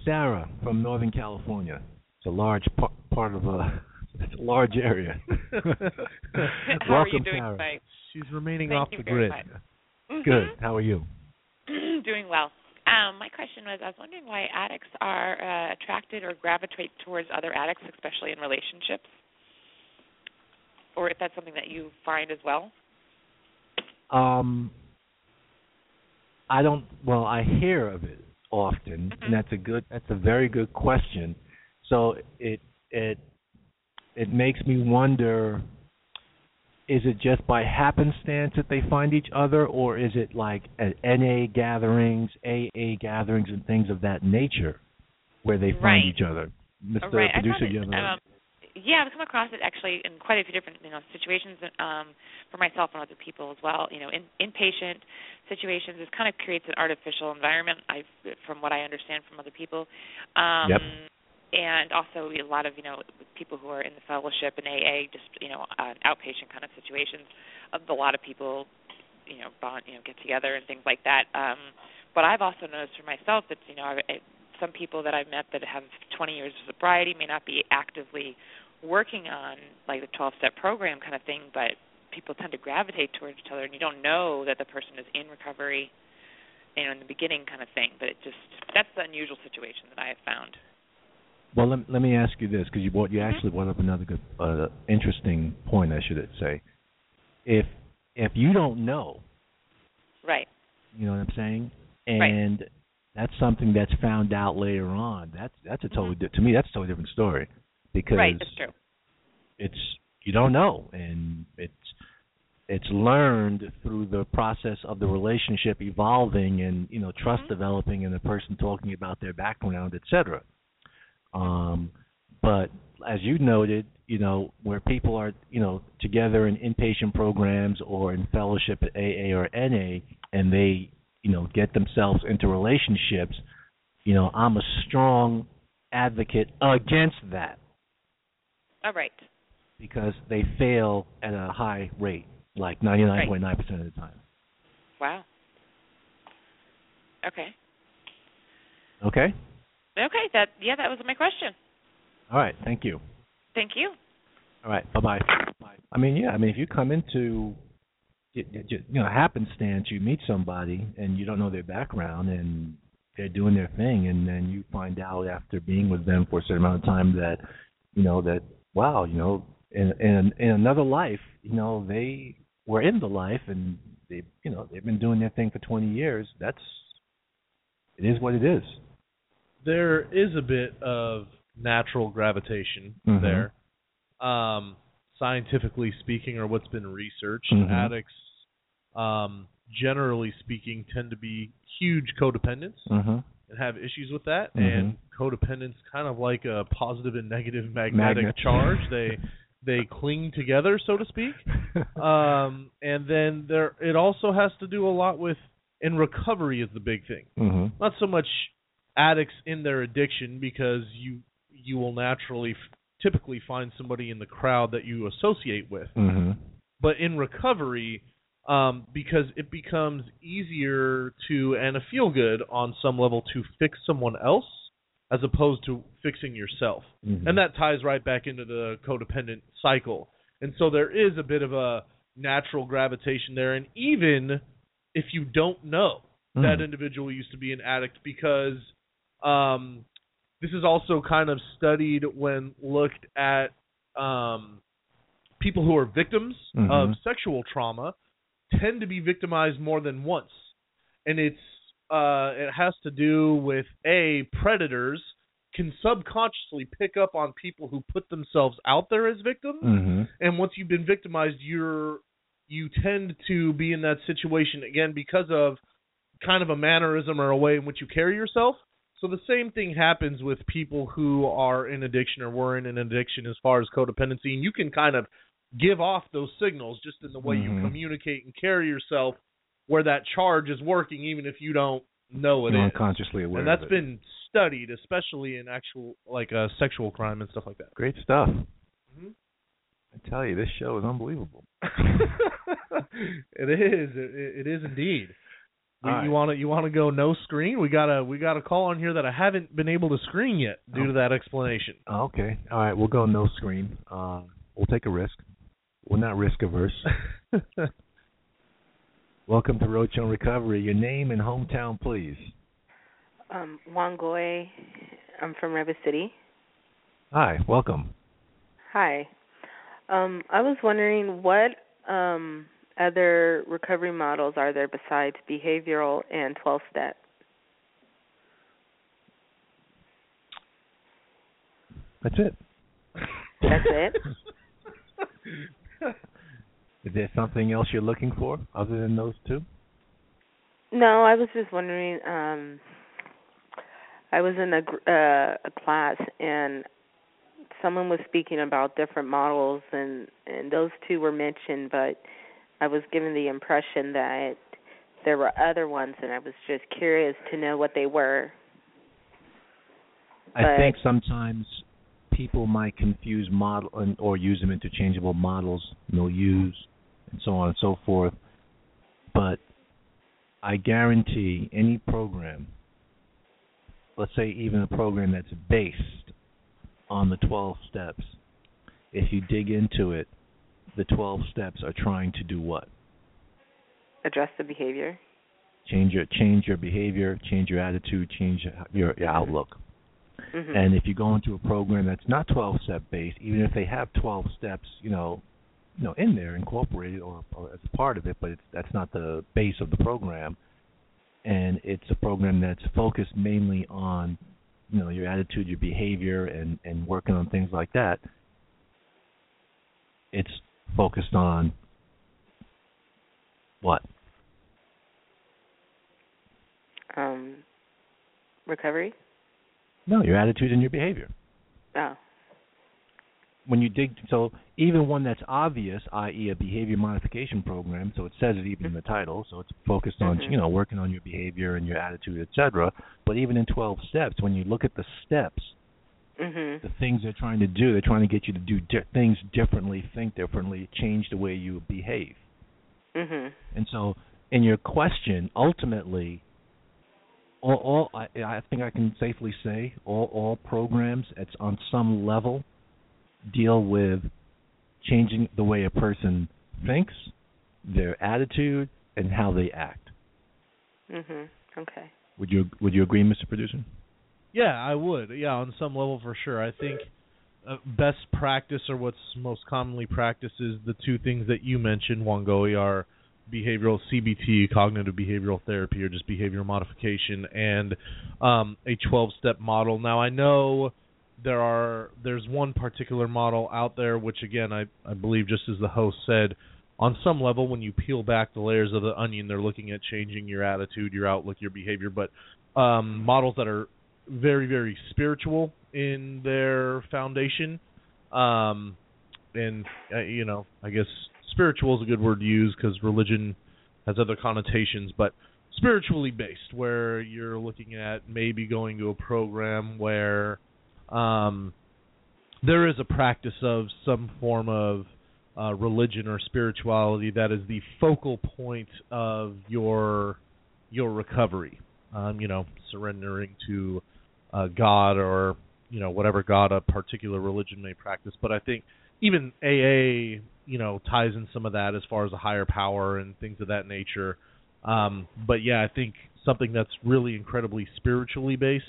Sarah from Northern California. It's a large par- part of a it's (laughs) a large area. (laughs) How are you Welcome, doing Sarah. tonight? She's remaining Thank off you the very grid. much. Good. How are you? (clears throat) doing well. Um, my question was, I was wondering why addicts are uh, attracted or gravitate towards other addicts, especially in relationships, or if that's something that you find as well. Um, I don't. Well, I hear of it often, Mhm. and that's a good. That's a very good question. So it it it makes me wonder: is it just by happenstance that they find each other, or is it like at NA gatherings, AA gatherings, and things of that nature, where they find Right. each other? Mr. Right. Producer, you have um, yeah, I've come across it actually in quite a few different you know situations um, for myself and other people as well. You know, in inpatient situations, it kind of creates an artificial environment. I, from what I understand from other people, um, Yep. And also a lot of you know people who are in the fellowship and AA, just you know, uh, outpatient kind of situations. A lot of people, you know, bond, you know, get together and things like that. Um, but I've also noticed for myself that you know, some people that I've met that have 20 years of sobriety may not be actively working on like the 12-step program kind of thing, but people tend to gravitate towards each other, and you don't know that the person is in recovery, you know, in the beginning kind of thing. But it just that's the unusual situation that I have found. Well, let, let me ask you this, because you brought, you Mhm. actually brought up another good, uh, interesting point. I should say, if if you don't know, Right. you know what I'm saying, Right. and that's something that's found out later on. That's that's a totally Mhm. to me that's a totally different story because Right. That's true. it's you don't know, and it's it's learned through the process of the relationship evolving and you know trust Mhm. developing and the person talking about their background, etc. Um, but as you noted, you know where people are you know together in inpatient programs or in fellowship at AA or NA, and they you know get themselves into relationships. You know, I'm a strong advocate against that All right. because they fail at a high rate, like 99.9% of the time. Wow. Okay. Okay? Okay. That yeah, that was my question. All right, thank you. Thank you. All right, bye-bye. I mean, yeah, I mean, if you come into you you know, happenstance, you meet somebody and you don't know their background and they're doing their thing and then you find out after being with them for a certain amount of time that, you know, that wow, you know, in in in another life, you know, they were in the life and they, you know, they've been doing their thing for 20 years. That's it is what it is. There is a bit of natural gravitation Mhm. there. Um, scientifically speaking, or what's been researched, Mhm. addicts, um, generally speaking, tend to be huge codependents Mhm. and have issues with that. Mhm. And codependence, kind of like a positive and negative magnetic Magnet. (laughs) charge, they they cling together, so to speak. (laughs) Um, and then there, it also has to do a lot with, and recovery is the big thing mhm. not so much addicts in their addiction because you you will naturally f- typically find somebody in the crowd that you associate with Mhm. but in recovery um because it becomes easier to and a feel good on some level to fix someone else as opposed to fixing yourself Mhm. and that ties right back into the codependent cycle. And so there is a bit of a natural gravitation there, and even if you don't know that Mhm. individual used to be an addict, because um, this is also kind of studied when looked at um, people who are victims Mhm. of sexual trauma tend to be victimized more than once, and it's uh, it has to do with a predators can subconsciously pick up on people who put themselves out there as victims Mhm. and once you've been victimized you're you tend to be in that situation again because of kind of a mannerism or a way in which you carry yourself so the same thing happens with people who are in addiction or were in an addiction as far as codependency and you can kind of give off those signals just in the way Mhm. you communicate and carry yourself where that charge is working even if you don't know it You're is. unconsciously aware. and that's been studied especially in actual like uh, sexual crime and stuff like that great stuff. Mhm. I tell you, this show is unbelievable. (laughs) it is. It, it is indeed. We, All right. You want to you want to go no screen? We got a we got a call on here that I haven't been able to screen yet due Oh. to that explanation. Okay. All right, we'll go no screen. Uh, we'll take a risk. We're not risk averse. (laughs) Welcome to Roach on Recovery. Your name and hometown, please. Um, Wangoy. I'm from Rapid City. Hi, welcome. Hi. Um, I was wondering what um, other recovery models are there besides behavioral and 12 step? That's it. That's it? (laughs) Is there something else you're looking for other than those two? No, I was just wondering. Um, I was in a uh, a class and someone was speaking about different models and and those two were mentioned, but I was given the impression that there were other ones, and I was just curious to know what they were. I But- think sometimes people might confuse model and, or use them interchangeable models, milieus, and so on and so forth. But I guarantee any program, let's say even a program that's based on the 12 steps, if you dig into it, the 12 steps are trying to do what? Address the behavior. Change your change your behavior, change your attitude, change your your outlook. Mhm. And if you go into a program that's not 12 step based, even if they have 12 steps, you know, you know, in there incorporated or, or as a part of it, but it's, that's not the base of the program. And it's a program that's focused mainly on, you know, your attitude, your behavior, and and working on things like that. It's focused on what? um recovery. No, your attitude and your behavior. Oh. when you dig so even one that's obvious, i.e., a behavior modification program, so it says it even in the title, so it's focused on Mhm. you know working on your behavior and your attitude, etc. But even in 12 steps, when you look at the steps, Mhm. the things they're trying to do, they're trying to get you to do di- things differently, think differently, change the way you behave. Mhm. And so, in your question, ultimately, all, all I, I think I can safely say all all programs it's on some level deal with changing the way a person thinks, their attitude, and how they act. Mhm. Okay. Would you Would you agree, Mr. Producer? Yeah, I would. Yeah, on some level for sure. I think uh, best practice or what's most commonly practiced is the two things that you mentioned, Wangoi, are behavioral CBT, cognitive behavioral therapy, or just behavior modification, and um, a 12-step model. Now, I know there are there's one particular model out there, which again, I I believe, just as the host said, on some level, when you peel back the layers of the onion, they're looking at changing your attitude, your outlook, your behavior. But um, models that are very, very spiritual in their foundation, um, and uh, you know, I guess spiritual is a good word to use because religion has other connotations, but spiritually based, where you're looking at maybe going to a program where um, there is a practice of some form of uh, religion or spirituality that is the focal point of your your recovery. Um, you know, surrendering to uh, God or you know whatever God a particular religion may practice. But I think even AA, you know, ties in some of that as far as a higher power and things of that nature. Um, but yeah, I think something that's really incredibly spiritually based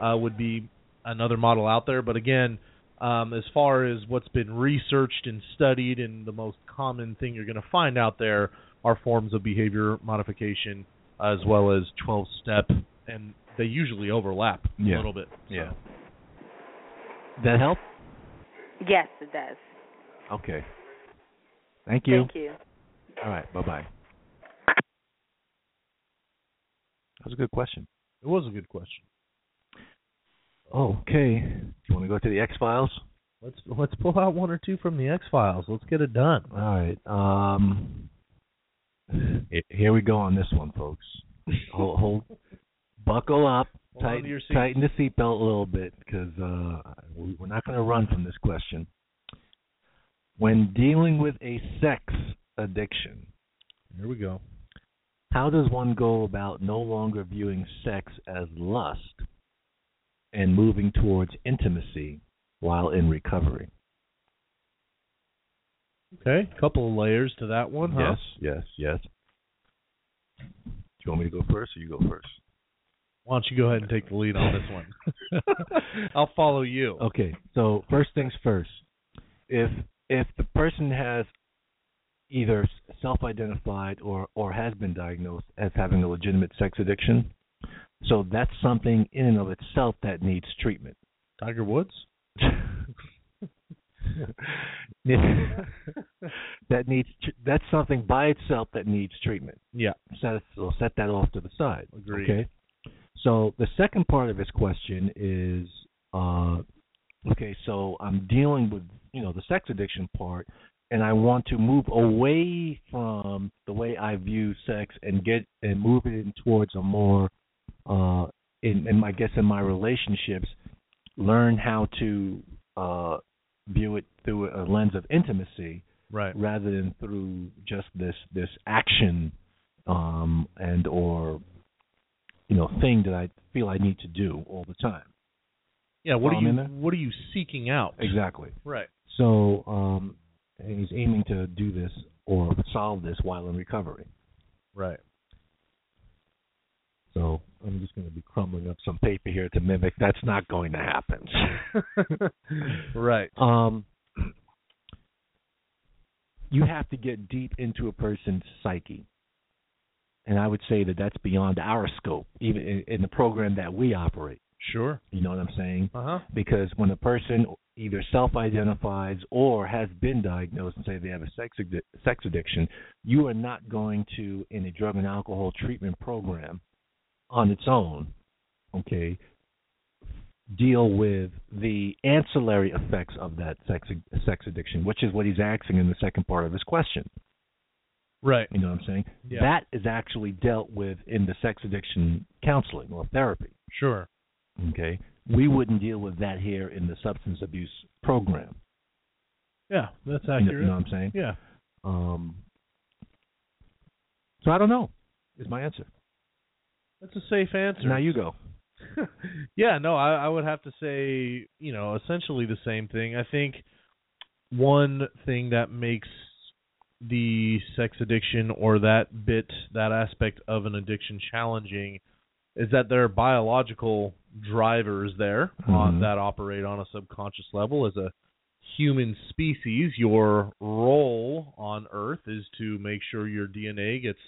uh, would be another model out there. But again, um, as far as what's been researched and studied, and the most common thing you're going to find out there are forms of behavior modification as well as 12 step, and they usually overlap Yeah. a little bit. so. Yeah. That help? Yes, it does. Okay. Thank you. Thank you. All right. Bye bye. That was a good question. It was a good question. Okay. Do you want to go to the X Files? Let's let's pull out one or two from the X Files. Let's get it done. All right. Um, here we go on this one, folks. Hold, hold buckle up, Hold tighten, your tighten the seatbelt a little bit because uh, we- we're not going to run from this question. When dealing with a sex addiction, Here we go. how does one go about no longer viewing sex as lust and moving towards intimacy while in recovery? Okay, a couple of layers to that one, huh? Yes, yes, yes. Do you want me to go first, or you go first? Why don't you go ahead and take the lead on this one? (laughs) I'll follow you. Okay, so first things first. If if the person has either self-identified or or has been diagnosed as having a legitimate sex addiction, so that's something in and of itself that needs treatment. Tiger Woods. (laughs) that needs that's something by itself that needs treatment. Yeah. Set so set that off to the side. Agreed. Okay. So the second part of his question is, uh, okay, so I'm dealing with you know the sex addiction part, and I want to move away from the way I view sex and get and move it in towards a more, uh, in, in my guess in my relationships, learn how to uh, view it through a lens of intimacy Right. rather than through just this this action um and or you know thing that I feel I need to do all the time. Yeah. What Follow are you? What are you seeking out? Exactly. Right. So um he's aiming to do this or solve this while in recovery. Right. So I'm just going to be crumbling up some paper here to mimic. That's not going to happen. (laughs) right. um, you have to get deep into a person's psyche, and I would say that that's beyond our scope, even in, in the program that we operate. Sure. You know what I'm saying? Uh huh. Because when a person either self-identifies or has been diagnosed and say they have a sex addi- sex addiction, you are not going to, in a drug and alcohol treatment program, on its own, okay, deal with the ancillary effects of that sex sex addiction, which is what he's asking in the second part of his question. Right. You know what I'm saying? Yeah. That is actually dealt with in the sex addiction counseling or therapy. Sure. Okay, we wouldn't deal with that here in the substance abuse program. Yeah. That's You know, accurate. you know what I'm saying? Yeah. Um, so I don't know. Is my answer. That's a safe answer. Now you go. (laughs) yeah, no, I, I would have to say, you know, essentially the same thing. I think one thing that makes the sex addiction or that bit, that aspect of an addiction challenging is that there are biological drivers there on Mhm. that operate on a subconscious level as a human species your role on earth is to make sure your DNA gets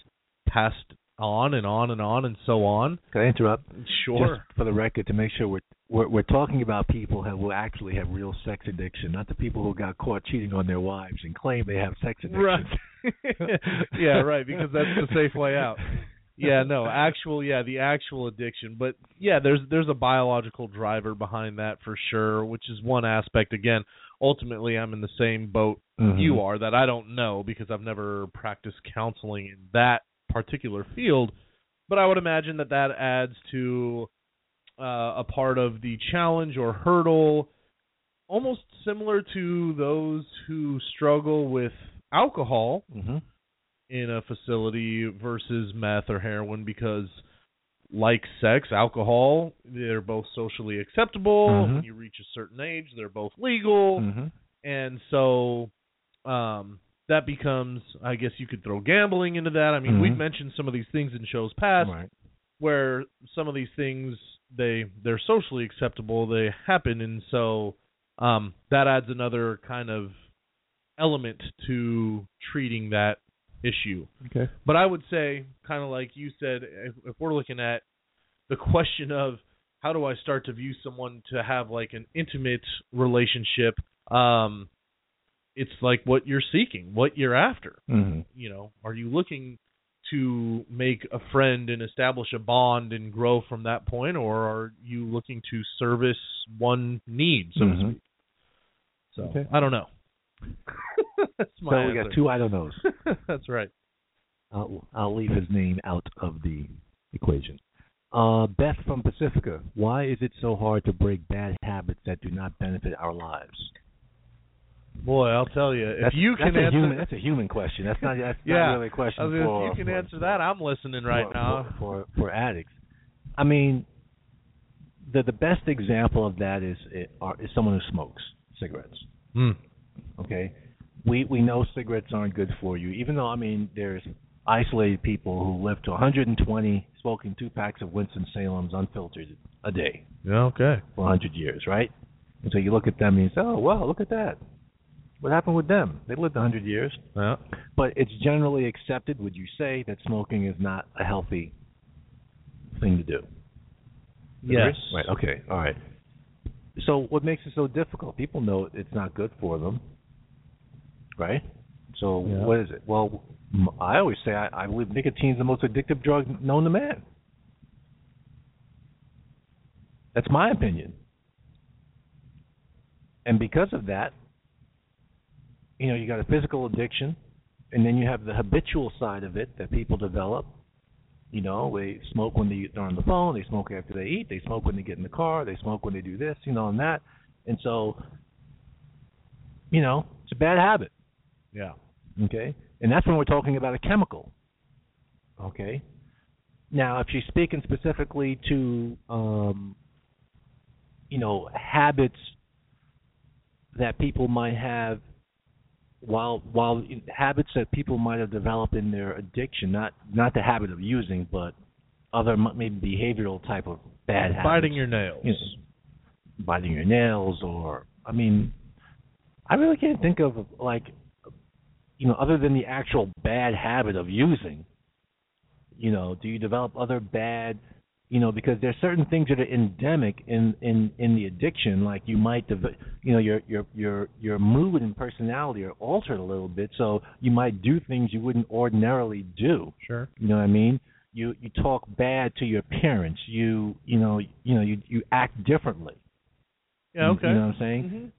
passed on and on and on and so on Can I interrupt? sure Just for the record, to make sure we're we're, we're talking about people who actually have real sex addiction, not the people who got caught cheating on their wives and claim they have sex addiction. Right. (laughs) yeah, right, because that's the safe way out. Yeah, no, actual yeah, the actual addiction. But yeah, there's there's a biological driver behind that for sure, which is one aspect again. Ultimately, I'm in the same boat Mhm. you are that I don't know because I've never practiced counseling in that particular field, but I would imagine that that adds to uh, a part of the challenge or hurdle almost similar to those who struggle with alcohol Mhm. in a facility versus meth or heroin because like sex, alcohol, they're both socially acceptable. Mhm. When you reach a certain age, they're both legal. Mhm. And so um that becomes I guess you could throw gambling into that. I mean, we've Mhm. mentioned some of these things in shows past Right. where some of these things they they're socially acceptable, they happen and so um that adds another kind of element to treating that issue. Okay. But I would say, kind of like you said, if, if we're looking at the question of how do I start to view someone to have like an intimate relationship, um, it's like what you're seeking, what you're after. Mhm. You know, are you looking to make a friend and establish a bond and grow from that point, or are you looking to service one need, so Mhm. to speak? So Okay. I don't know. (laughs) That's my So we got two I don't knows. (laughs) That's right. I'll, I'll leave his name out of the equation. Uh, Beth from Pacifica, why is it so hard to break bad habits that do not benefit our lives? Boy, I'll tell you, if that's, you can that's a answer, human, that's a human question. That's not that's Yeah. not really a question I gonna- for if you can for- answer that, I'm listening right for, now. for, for for addicts. I mean, the the best example of that is it, are, is someone who smokes cigarettes. Hmm. Okay, we we know cigarettes aren't good for you. Even though I mean, there's isolated people who live to 120 smoking two packs of Winston Salem's unfiltered a day Yeah, okay. for 100 years, right? And so you look at them and you say, oh wow, look at that. What happened with them? They lived 100 years. Yeah. But it's generally accepted, would you say, that smoking is not a healthy thing to do? Yes. Right. Okay. All right. So what makes it so difficult? People know it's not good for them, right? So Yeah. what is it? Well, I always say I, I believe nicotine is the most addictive drug known to man. That's my opinion. And because of that, you know, you got a physical addiction, and then you have the habitual side of it that people develop. You know, they smoke when they, they're on the phone, they smoke after they eat, they smoke when they get in the car, they smoke when they do this, you know, and that. And so, you know, it's a bad habit. Yeah. Okay? And that's when we're talking about a chemical. Okay? Now, if she's speaking specifically to, um, you know, habits that people might have while while habits that people might have developed in their addiction, not not the habit of using, but other maybe behavioral type of bad habits. Biting your nails. You know, biting your nails, or I mean, I really can't think of like, you know, other than the actual bad habit of using. You know, do you develop other bad you know because there's certain things that are endemic in in in the addiction like you might you know your your your your mood and personality are altered a little bit so you might do things you wouldn't ordinarily do Sure. you know what i mean you you talk bad to your parents you you know you know you you act differently Yeah. You- Okay. you know what i'm saying Mhm.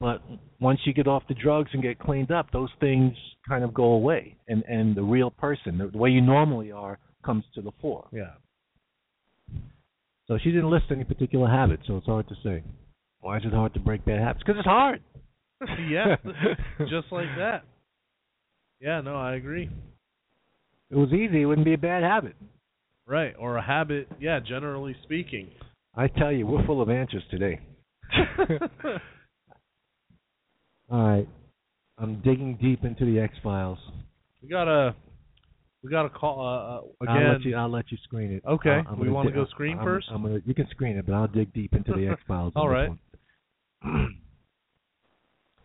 but once you get off the drugs and get cleaned up those things kind of go away and and the real person the, the way you normally are comes to the fore Yeah. So she didn't list any particular habits, so it's hard to say. Why is it hard to break bad habits? Because it's hard. (laughs) yeah. Just like that. Yeah. No, I agree. It was easy, it wouldn't be a bad habit. Right. Or a habit. Yeah. Generally speaking. I tell you, we're full of answers today. (laughs) All right. I'm digging deep into the X Files. we gotta. We gotta call uh, uh, I'll again. let you. I'll let you screen it. Okay. Uh, We wanna go screen I'm, first? I'm gonna. You can screen it, but I'll dig deep into the (laughs) X Files. All right. because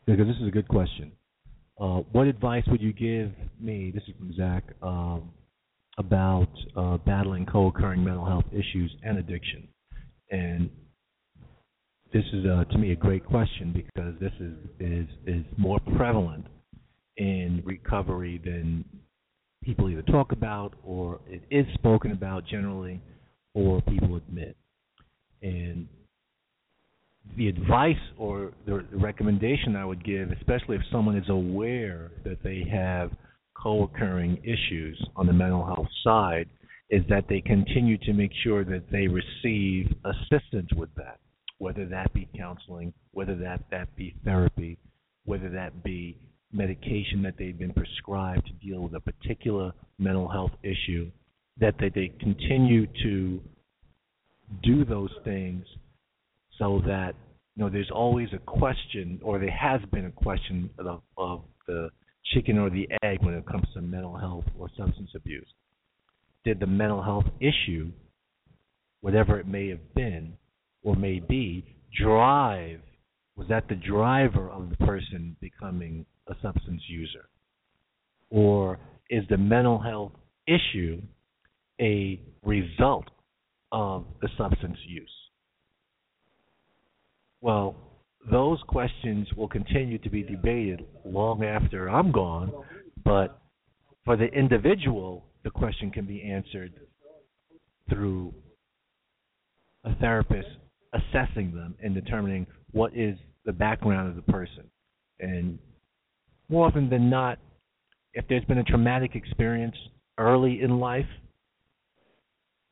(clears throat) this is a good question. Uh, what advice would you give me? This is from Zach um, about uh, battling co-occurring mental health issues and addiction. And this is, uh, to me, a great question because this is is is more prevalent in recovery than people either talk about or it is spoken about generally or people admit. And the advice or the recommendation I would give, especially if someone is aware that they have co-occurring issues on the mental health side, is that they continue to make sure that they receive assistance with that, whether that be counseling, whether that that be therapy, whether that be medication that they've been prescribed to deal with a particular mental health issue, that they, they continue to do those things so that you know there's always a question or there has been a question of, of the chicken or the egg when it comes to mental health or substance abuse. Did the mental health issue, whatever it may have been or may be, drive was that the driver of the person becoming a substance user? Or is the mental health issue a result of the substance use? Well, those questions will continue to be debated long after I'm gone, but for the individual, the question can be answered through a therapist assessing them and determining what is the background of the person. And more often than not, if there's been a traumatic experience early in life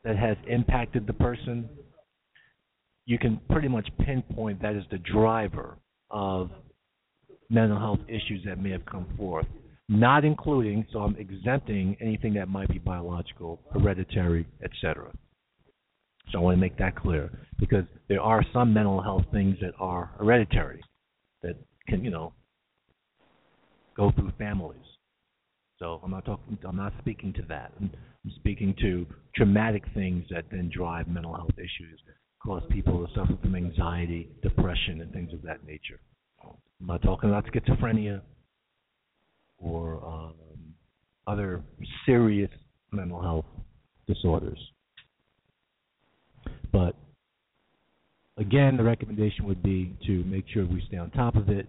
that has impacted the person, you can pretty much pinpoint that as the driver of mental health issues that may have come forth. Not including, so I'm exempting anything that might be biological, hereditary, etc. So I want to make that clear because there are some mental health things that are hereditary that can, you know, go through families. So I'm not talking. I'm not speaking to that. I'm, speaking to traumatic things that then drive mental health issues, cause people to suffer from anxiety, depression, and things of that nature. I'm not talking about schizophrenia or um, other serious mental health disorders. But again, the recommendation would be to make sure we stay on top of it,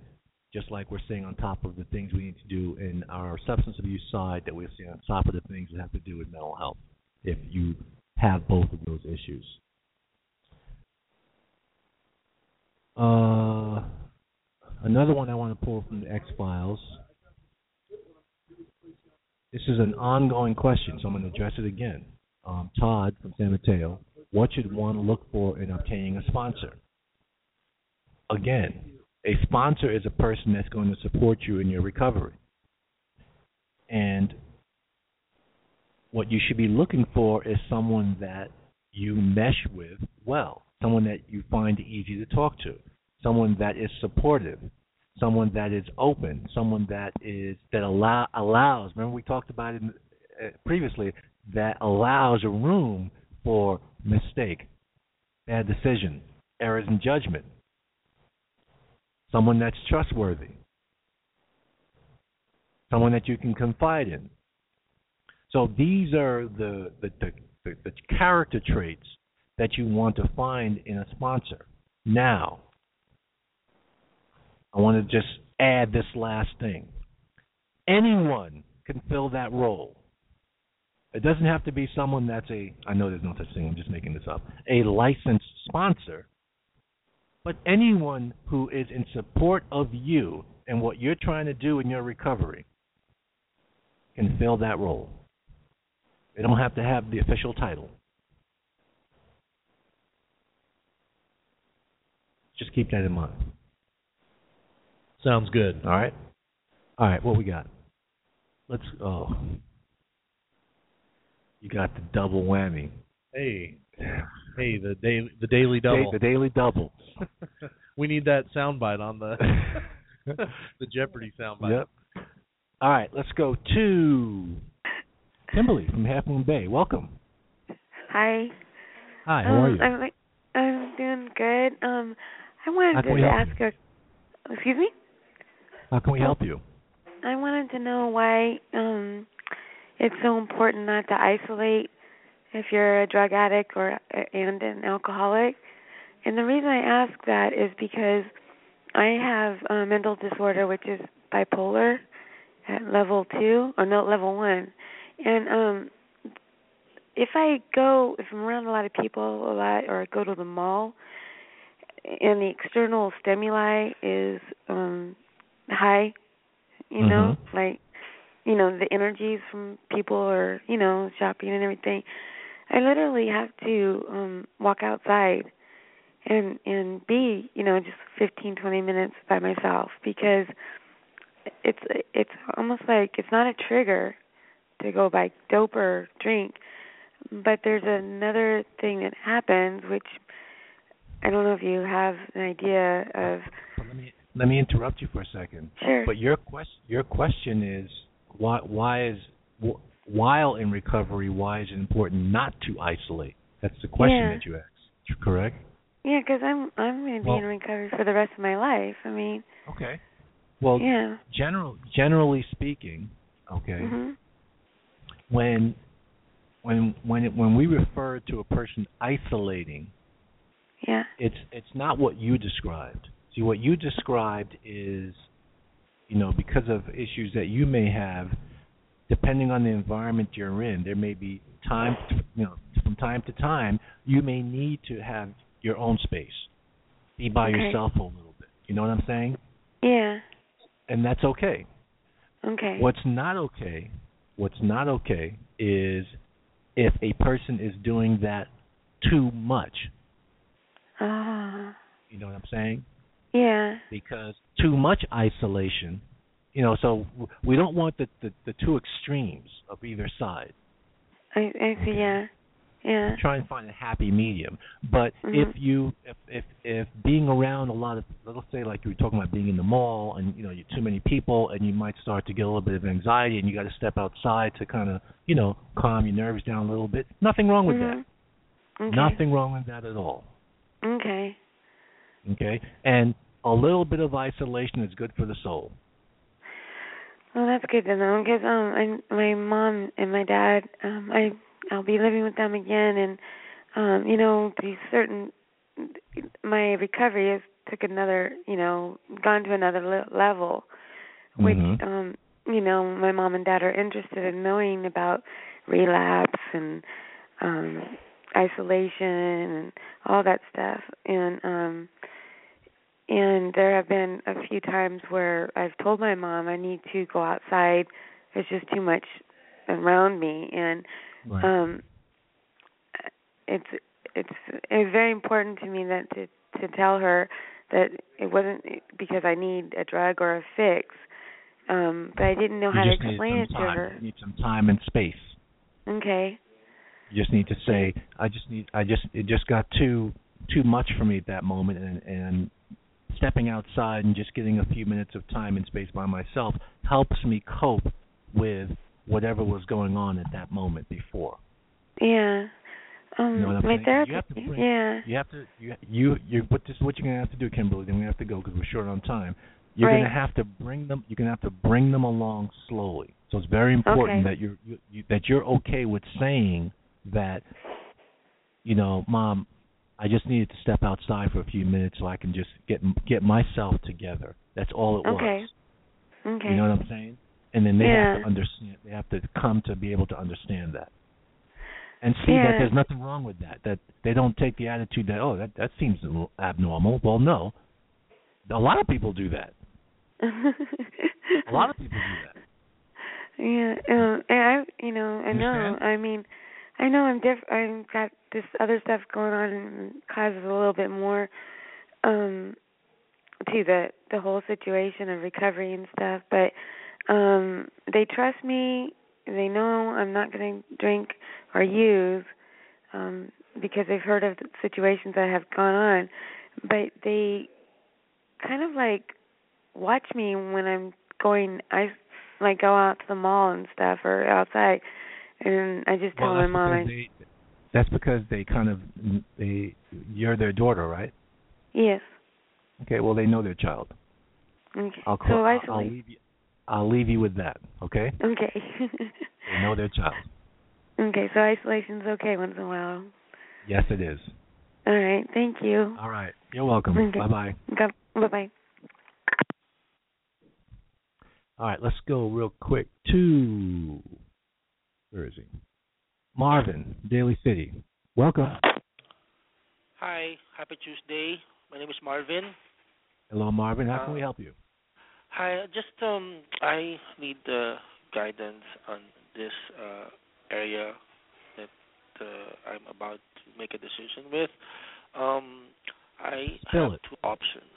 just like we're staying on top of the things we need to do in our substance abuse side, that we're staying on top of the things that have to do with mental health if you have both of those issues. Uh, another one I want to pull from the X Files. This is an ongoing question, so I'm going to address it again. Um, Todd from San Mateo, what should one look for in obtaining a sponsor? Again, a sponsor is a person that's going to support you in your recovery. And what you should be looking for is someone that you mesh with well, someone that you find easy to talk to, someone that is supportive, someone that is open, someone that is that allow allows. Remember we talked about it uh, previously that allows a room for mistake, bad decision, errors in judgment. Someone that's trustworthy. Someone that you can confide in. So these are the the, the, the, the character traits that you want to find in a sponsor. Now, I want to just add this last thing. Anyone can fill that role. It doesn't have to be someone that's a, I know there's no such thing, I'm just making this up, a licensed sponsor, but anyone who is in support of you and what you're trying to do in your recovery can fill that role. They don't have to have the official title. Just keep that in mind. Sounds good. All right. All right. What we got? Let's. Oh, you got the double whammy. Hey, (laughs) hey, the daily the daily double. Da- the daily double. we need that soundbite on the (laughs) the Jeopardy soundbite. Yep. All right. Let's go to Kimberly from Half Moon Bay. Welcome. Hi. Hi. How um, are you? I'm like I'm doing good. Um I wanted to we help ask a excuse me? How can we help you? I wanted to know why um it's so important not to isolate if you're a drug addict or and an alcoholic. And the reason I ask that is because I have a mental disorder which is bipolar at level 2 or no level 1. And um if I go if I'm around a lot of people a lot or I go to the mall and the external stimuli is um high, you know, Mhm. like you know, the energies from people or, you know, shopping and everything. I literally have to um walk outside and and be, you know, just fifteen, twenty minutes by myself because it's it's almost like it's not a trigger to go buy dope or drink, but there's another thing that happens which I don't know if you have an idea of Let me let me interrupt you for a second. Sure. But your quest your question is why why is while in recovery why is it important not to isolate? That's the question Yeah. that you asked. Correct? Yeah, because I'm I'm going to be Well- in recovery for the rest of my life. I mean, Okay. Well, yeah. general generally speaking, okay, Mhm. when when when it, when we refer to a person isolating, Yeah. it's it's not what you described. See, what you described is, you know, because of issues that you may have, depending on the environment you're in, there may be time, you know, from time to time, you may need to have your own space, be by Okay. yourself a little bit. You know what I'm saying? Yeah. And that's okay. Okay. What's not okay, what's not okay is if a person is doing that too much. Ah. You know what I'm saying? yeah. Because too much isolation, you know, so we don't want the the, the two extremes of either side. I I see. Okay. Yeah. Yeah. Try and find a happy medium. But Mhm. if you if if if being around a lot of let's say like you were talking about being in the mall and you know you're too many people and you might start to get a little bit of anxiety and you got to step outside to kind of you know calm your nerves down a little bit. Nothing wrong with Mhm. that. Okay. Nothing wrong with that at all. Okay. Okay, and a little bit of isolation is good for the soul. Well, that's good to know because um, I, my mom and my dad, um, I I'll be living with them again, and um, you know, these certain my recovery has took another, you know, gone to another le- level, which Mhm. um, you know, my mom and dad are interested in knowing about relapse and um isolation and all that stuff, and um and there have been a few times where I've told my mom I need to go outside. There's just too much around me, and Right. um, it's it's it's very important to me that to to tell her that it wasn't because I need a drug or a fix, um, but I didn't know you how to explain it to her. You need some time and space. Okay. You just need to say, I just need, I just, it just got too, too much for me at that moment, and and stepping outside and just getting a few minutes of time and space by myself helps me cope with whatever was going on at that moment before. Yeah. Um, You know my saying? You therapist. bring- yeah. You have to, you, you, you. What this, what you're gonna have to do, Kimberly? Then we have to go because we're short on time. You're Right. gonna have to bring them. You're gonna have to bring them along slowly. So it's very important Okay. that you're you, you, that you're okay with saying that. You know, mom, I just needed to step outside for a few minutes so I can just get get myself together. That's all it Okay. was. Okay. Okay. You know what I'm saying? And then they have to understand. They have to come to be able to understand that, and see that there's nothing wrong with that. That they don't take the attitude that oh that that seems abnormal. Well, no, a lot of people do that. (laughs) A lot of people do that. Yeah, um, and I, you know, I know. I mean, I know I'm diff. I've got this other stuff going on and causes a little bit more um to the the whole situation of recovery and stuff. But um they trust me. They know I'm not going to drink or use um because they've heard of the situations that have gone on. But they kind of like watch me when I'm going. I like go out to the mall and stuff or outside, and I just tell Well, my mom. I, they, that's because they kind of they you're their daughter, right? yes. Okay, well they know their child. Okay. I'll call, so I'll, I'll leave you. I'll leave you with that. Okay, Okay. (laughs) they know their child. okay. So isolation's okay once in a while. Yes, it is. All right. Thank you. All right, you're welcome. Okay. Bye bye. Bye bye. All right, let's go real quick to where is he? Marvin, Daly City. Welcome. Hi, happy Tuesday. My name is Marvin. Hello, Marvin. How Uh, can we help you? Hi, just um, I need uh, guidance on this uh, area that uh, I'm about to make a decision with. Um, I have it. two options.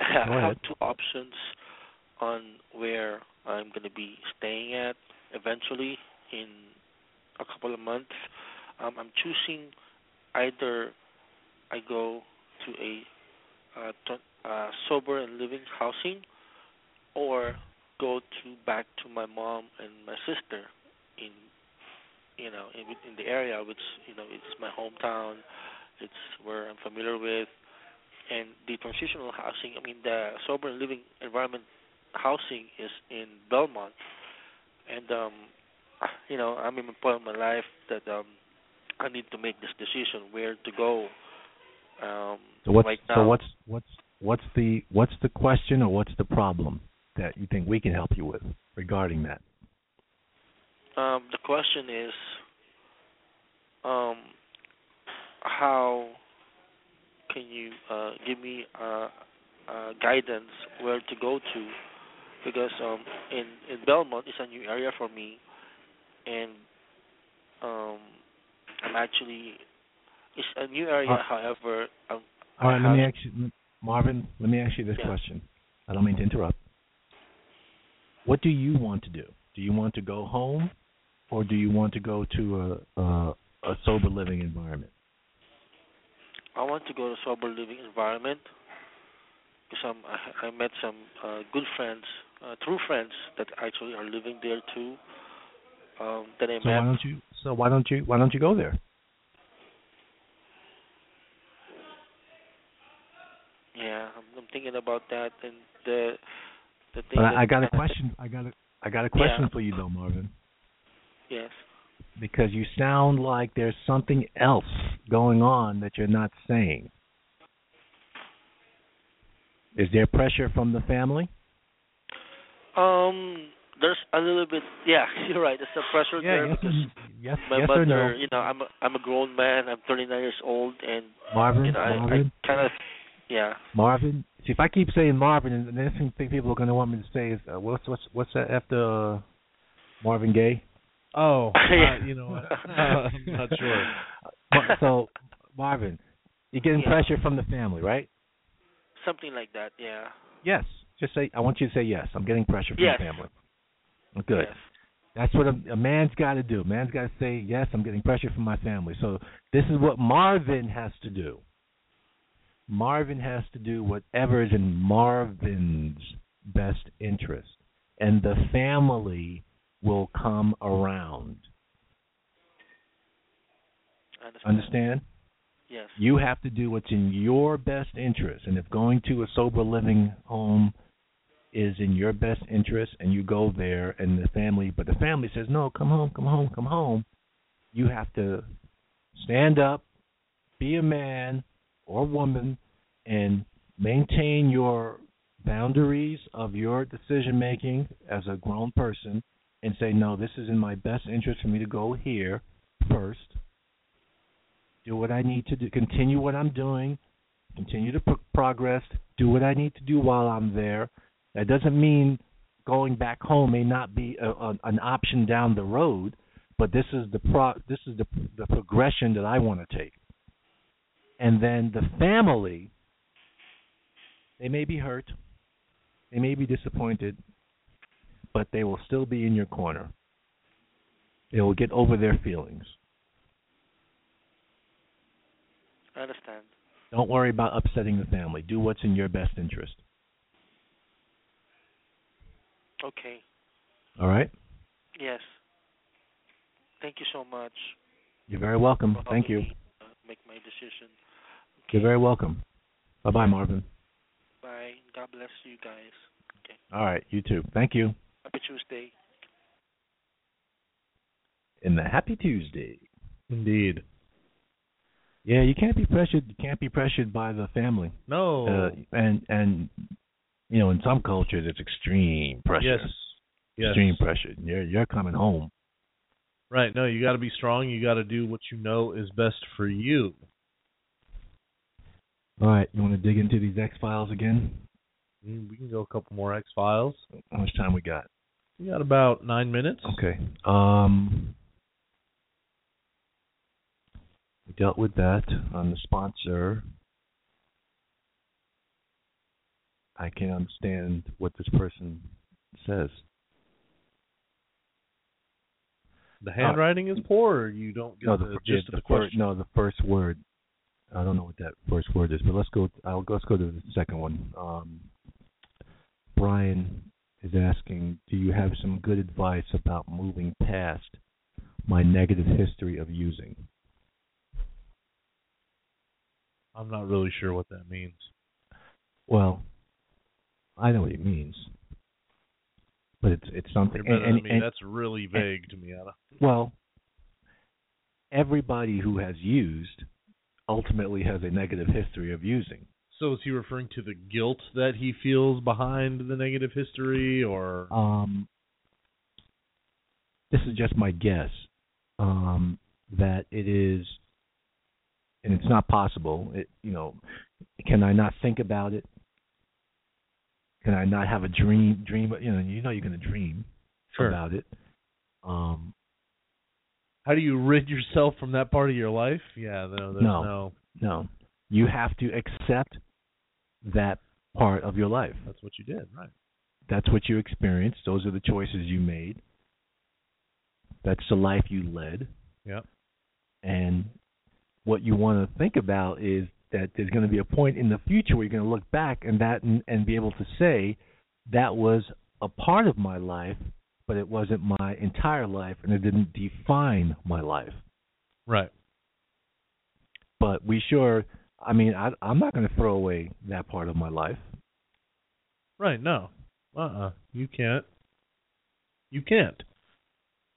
(laughs) I have two options on where I'm going to be staying at eventually in a couple of months. Um, I'm choosing either I go to a uh, t- uh, sober and living housing, or go to back to my mom and my sister in you know in in the area which you know it's my hometown, it's where I'm familiar with, and the transitional housing. I mean the sober and living environment housing is in Belmont, and um, you know I'm in a point of my life that um I need to make this decision where to go. Um, So what's right so what's what's what's the what's the question or what's the problem that you think we can help you with regarding that? Um, the question is, um, how can you uh, give me uh, uh, guidance where to go to? Because um, in in Belmont is a new area for me, and um, I'm actually it's a new area. Uh, however, um, All right, let me ask you, Marvin. Let me ask you this Yeah. question. I don't mean to interrupt. What do you want to do? Do you want to go home, or do you want to go to a a, a sober living environment? I want to go to a sober living environment because I, I met some uh, good friends, uh, true friends that actually are living there too. Um, that So why don't you? So why don't you? Why don't you go there? Yeah, I'm, I'm thinking about that, and the the thing. But I, I got a question. I got a I got a question Yeah. for you though, Marvin. Yes. because you sound like there's something else going on that you're not saying. Is there pressure from the family? Um, there's a little bit. Yeah, (laughs) you're right. There's a pressure there yes, because (laughs) yes, my yes mother. or no? You know, I'm a, I'm a grown man. I'm 39 years old, and Marvin, you know, I, Marvin, I kind of. Yeah. Marvin, See, if I keep saying Marvin, and the next thing people are going to want me to say is, uh, what's what's what's that after uh, Marvin Gaye? Oh, (laughs) uh, you know what? I'm not sure. So, Marvin, you're getting Yeah. pressure from the family, right? Something like that. Yeah. Yes. Just say. I want you to say yes. I'm getting pressure from Yes. the family. Good. Yes. That's what a, a man's got to do. A man's got to say yes. I'm getting pressure from my family. So this is what Marvin has to do. Marvin has to do whatever is in Marvin's best interest, and the family will come around. Understand. Understand? Yes. You have to do what's in your best interest. And if going to a sober living home is in your best interest and you go there and the family but the family says, No, come home, come home, come home, you have to stand up, be a man or woman and maintain your boundaries of your decision making as a grown person and say, No, this is in my best interest for me to go here first. Do what I need to do, continue what I'm doing, continue to pro- progress, do what I need to do while I'm there. That doesn't mean going back home may not be a, a, an option down the road, but this is the pro, this is the the progression that I want to take. And then the family, they may be hurt, they may be disappointed, but they will still be in your corner. They will get over their feelings. I understand. Don't worry about upsetting the family. Do what's in your best interest. Okay. All right? Yes. Thank you so much. You're very welcome. for Thank you. me, uh, make my decision. You're very welcome. Bye bye, Marvin. Bye. God bless you guys. Okay. All right, you too. Thank you. Happy Tuesday. In the Happy Tuesday. Indeed. Yeah, you can't be pressured. You can't be pressured by the family. No. Uh, and and you know, in some cultures, it's extreme pressure. yes. Yes. Extreme pressure. You're you're coming home. Right. No, you got to be strong. You got to do what you know is best for you. All right, you want to dig into these X Files again? Mm, We can go a couple more X Files. How much time we got? We got about nine minutes. Okay. Um, we dealt with that on the sponsor. I can't understand what this person says. The handwriting is poor. Or you don't get No, the, the, gist the of the fir- question. no, the first word. I don't know what that first word is, but let's go. I'll let's go to the second one. Um, Brian is asking, do you have some good advice about moving past my negative history of using? I'm not really sure what that means. Well, I know what he means, but it's it's something. You're better and- than me. and- That's really vague to me, Anna. well, everybody who has used ultimately has a negative history of using. So is he referring to the guilt that he feels behind the negative history, or Um, this is just my guess um, that it is, and it's not possible. It, you know, can I not think about it? Can I not have a dream? Dream, you know, you know, you're going to dream Sure. about it. Um, how do you rid yourself from that part of your life? Yeah, no, there's No. no. no, you have to accept that part of your life. That's what you did, right? That's what you experienced. Those are the choices you made. That's the life you led. Yep. And what you want to think about is that there's going to be a point in the future where you're going to look back and that and, and be able to say that was a part of my life, but it wasn't my entire life and it didn't define my life. Right. But we sure I mean, I I'm not going to throw away that part of my life. Right. No. Uh. uh You can't. You can't.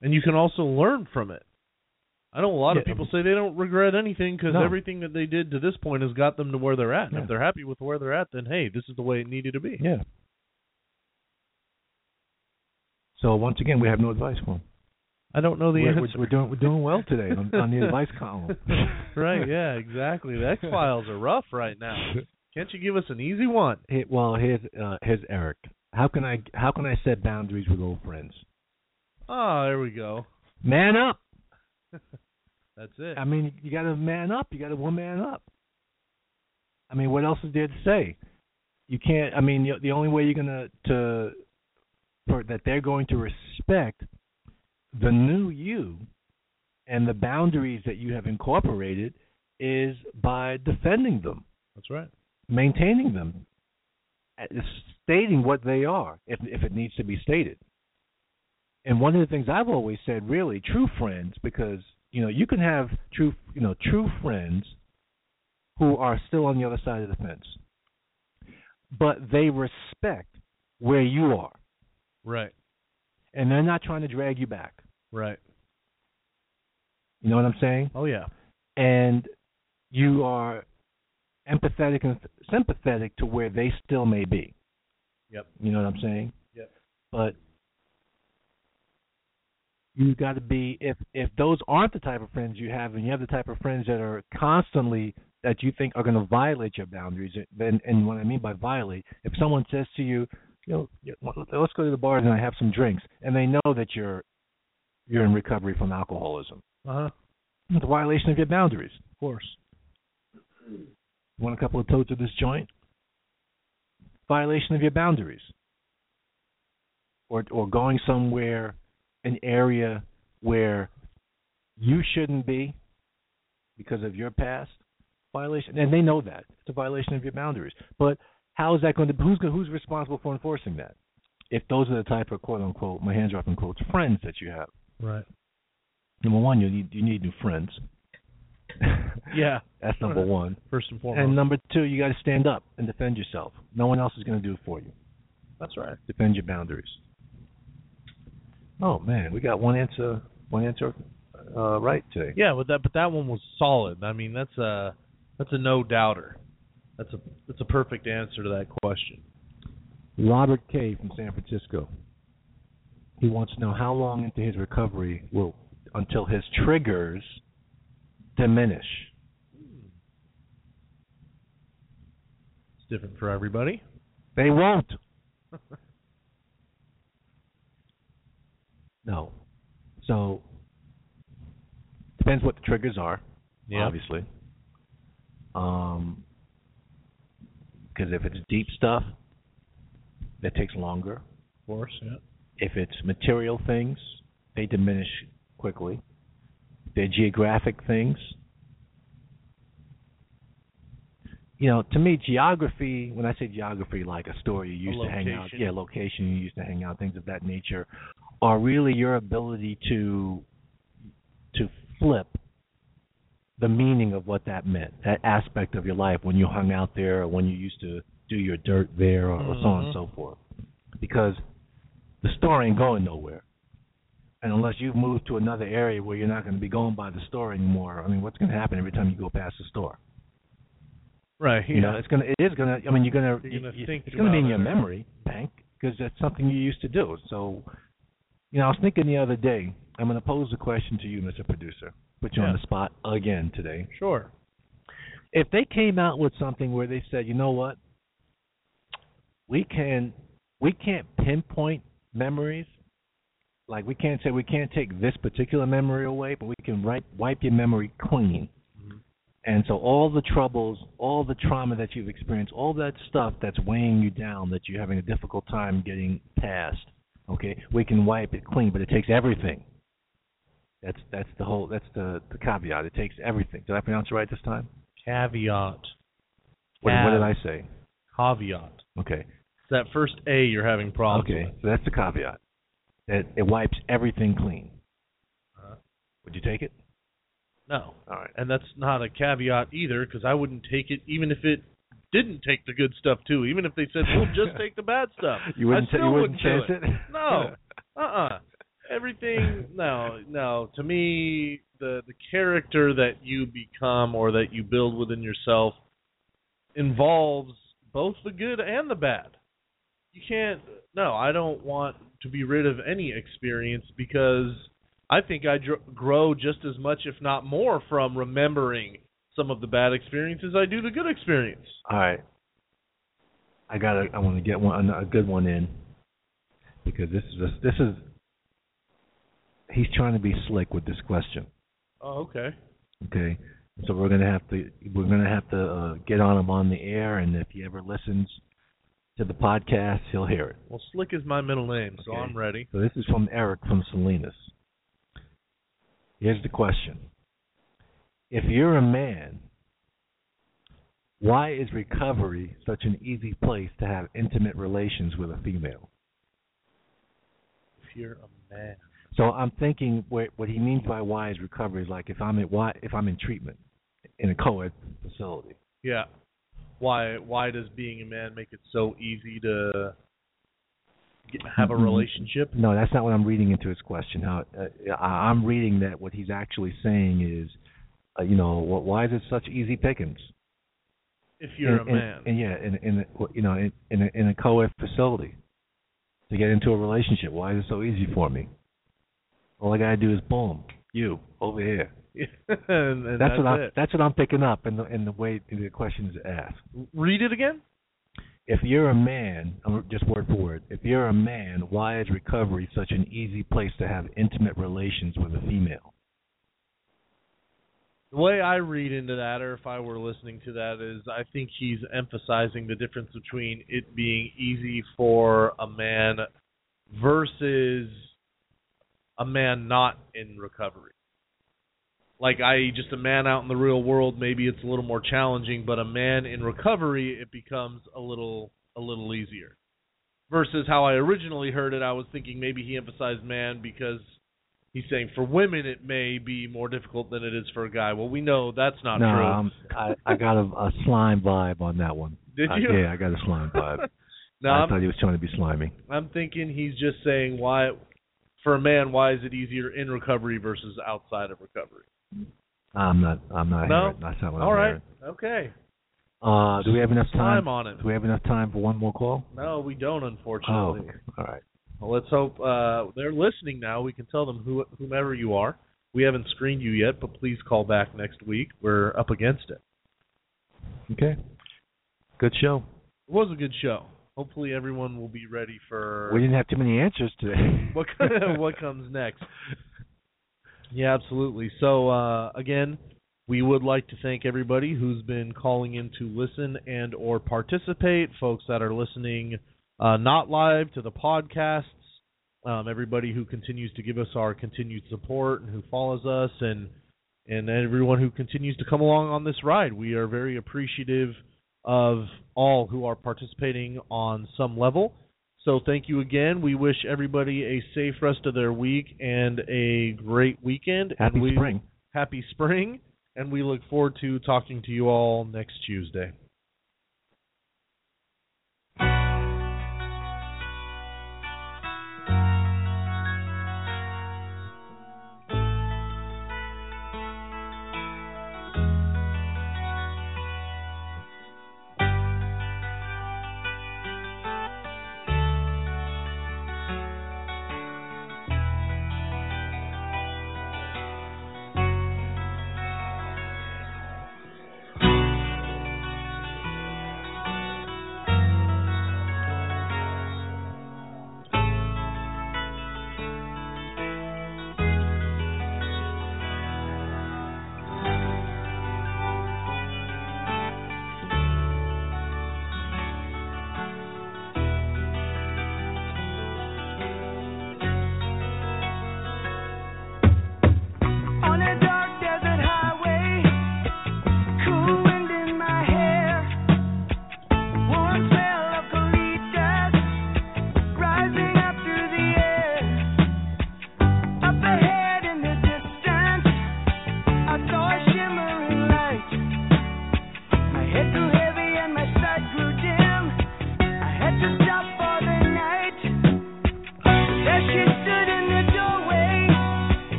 And you can also learn from it. I know a lot of people say they don't regret anything because No. everything that they did to this point has got them to where they're at. And Yeah. if they're happy with where they're at, then hey, this is the way it needed to be. Yeah. So once again, we have no advice for him. I don't know the we're, answer. we're, doing we're doing well today on, on the (laughs) advice column. (laughs) right. Yeah. Exactly. The X Files are rough right now. Can't you give us an easy one? Here, well, here's uh, here's Eric. How can I how can I set boundaries with old friends? Oh, there we go. Man up. (laughs) That's it. I mean, you got to man up. You got to one man up. I mean, what else is there to say? You can't. I mean, the, the only way you're gonna to for that they're going to respect the new you and the boundaries that you have incorporated is by defending them, That's right. maintaining them, uh, stating what they are if if it needs to be stated. And one of the things I've always said, really, true friends, because you know you can have true you know true friends who are still on the other side of the fence, but they respect where you are, Right. and they're not trying to drag you back. Right. You know what I'm saying? Oh yeah. and you are empathetic and sympathetic to where they still may be. Yep. You know what I'm saying? Yep. But you got to be if if those aren't the type of friends you have, and you have the type of friends that are constantly that you think are going to violate your boundaries. Then, and what I mean by violate, if someone says to you, you know, let's go to the bar and I have some drinks, and they know that you're you're in recovery from alcoholism, Uh huh. it's a violation of your boundaries. Of course. Want a couple of tokes of this joint? Violation of your boundaries. Or or going somewhere, an area where you shouldn't be because of your past violation, and they know that it's a violation of your boundaries. But how is that going to? Who's who's responsible for enforcing that? If those are the type of quote unquote, my hands are up in quotes, friends that you have. Right. Number one, you need you need new friends. (laughs) Yeah. That's number one. First and foremost. And number two, you got to stand up and defend yourself. No one else is going to do it for you. That's right. Defend your boundaries. Oh man, we got one answer, one answer uh, right today. Yeah, but that but that one was solid. I mean, that's a that's a no doubter. That's a that's a perfect answer to that question. Robert K from San Francisco. He wants to know how long into his recovery will until his triggers diminish. It's different for everybody. They won't. (laughs) no. So depends what the triggers are, Yeah. obviously. Um, because if it's deep stuff, that takes longer. Of course, yeah. If it's material things, they diminish quickly. If they're geographic things. You know, to me, geography, when I say geography, like a store you used to hang out, yeah, location you used to hang out, things of that nature, are really your ability to to flip the meaning of what that meant, that aspect of your life when you hung out there or when you used to do your dirt there or, or so on and Mhm. so forth. Because the store ain't going nowhere. And unless you've moved to another area where you're not going to be going by the store anymore, I mean, what's going to happen every time you go past the store? Right. You know, it's gonna, it is gonna. I mean, you're gonna, You're gonna you- think it's gonna be in your memory bank because that's something you used to do. So, you know, I was thinking the other day. I'm gonna pose a question to you, Mr. Producer. Put you on the spot again today. Sure. If they came out with something where they said, you know what, we can, we can't pinpoint memories. Like we can't say we can't take this particular memory away, but we can wipe wipe your memory clean. Mm-hmm. And so all the troubles, all the trauma that you've experienced, all that stuff that's weighing you down, that you're having a difficult time getting past, okay, we can wipe it clean, but it takes everything. That's that's the whole that's the the caveat. It takes everything. Did I pronounce it right this time? Caveat. What, what did I say? Caveat. Okay. It's that first A you're having problems Okay. with. So that's the caveat. That it wipes everything clean. Uh-huh. Would you take it? No. All right. And that's not a caveat either, because I wouldn't take it even if it didn't take the good stuff too. Even if they said we'll just take the bad stuff, (laughs) You wouldn't I still you wouldn't chance it. it? No. (laughs) Uh-uh. Everything. No. No. To me, the the character that you become or that you build within yourself involves both the good and the bad. You can't. No, I don't want to be rid of any experience because I think I dr- grow just as much, if not more, from remembering some of the bad experiences I do the good experience. All right. I gotta. I want to get one a good one in because this is a, this is. He's trying to be slick with this question. Oh, okay. Okay, so we're gonna have to we're gonna have to uh, get on him on the air, and if he ever listens to the podcast, he'll hear it. Well, Slick is my middle name, so I'm ready. So this is from Eric from Salinas. Here's the question: If you're a man, why is recovery such an easy place to have intimate relations with a female? If you're a man. So I'm thinking what what he means by why is recovery is like if I'm in why if I'm in treatment in a co-ed facility. Yeah. Why why does being a man make it so easy to get, have a Mhm. relationship? No, that's not what I'm reading into his question. How uh, I'm reading that what he's actually saying is, uh, you know, wh- why is it such easy pickings? If you're in, a man. in, in, yeah, in in a- you know in in a, in a co-ed facility to get into a relationship. Why is it so easy for me? All I gotta do is boom, you over here. (laughs) and, and that's, what I'm it. that's what I'm picking up in the in the way the question is asked. Read it again. If you're a man, just word for word. If you're a man, why is recovery such an easy place to have intimate relations with a female? The way I read into that, or if I were listening to that, is I think he's emphasizing the difference between it being easy for a man versus a man not in recovery. Like I just a man out in the real world, maybe it's a little more challenging, but a man in recovery, it becomes a little a little easier. Versus how I originally heard it, I was thinking maybe he emphasized man because he's saying for women it may be more difficult than it is for a guy. Well, we know that's not no, true. um, I I got a, a slime vibe on that one. Did you? yeah, I got a slime vibe. no, (laughs) I I'm, thought he was trying to be slimy. I'm thinking he's just saying why, for a man, why is it easier in recovery versus outside of recovery? I'm not. I'm not. No? hearing. That's not what All I'm right, hearing. okay. Uh, do we have enough time? Time on it. Do we have enough time for one more call? No, we don't, unfortunately. Oh, unfortunately. all right. Well, let's hope uh, they're listening now. We can tell them who, whomever you are. We haven't screened you yet, but please call back next week. We're up against it. Okay. Good show. It was a good show. Hopefully, everyone will be ready for We didn't have too many answers today. (laughs) what (laughs) what comes next. Yeah, absolutely. So uh, again, we would like to thank everybody who's been calling in to listen and or participate. Folks that are listening uh, not live to the podcasts. Um, everybody who continues to give us our continued support and who follows us, and and everyone who continues to come along on this ride. We are very appreciative of all who are participating on some level. So thank you again. We wish everybody a safe rest of their week and a great weekend. Happy and we, spring. Happy spring. And we look forward to talking to you all next Tuesday.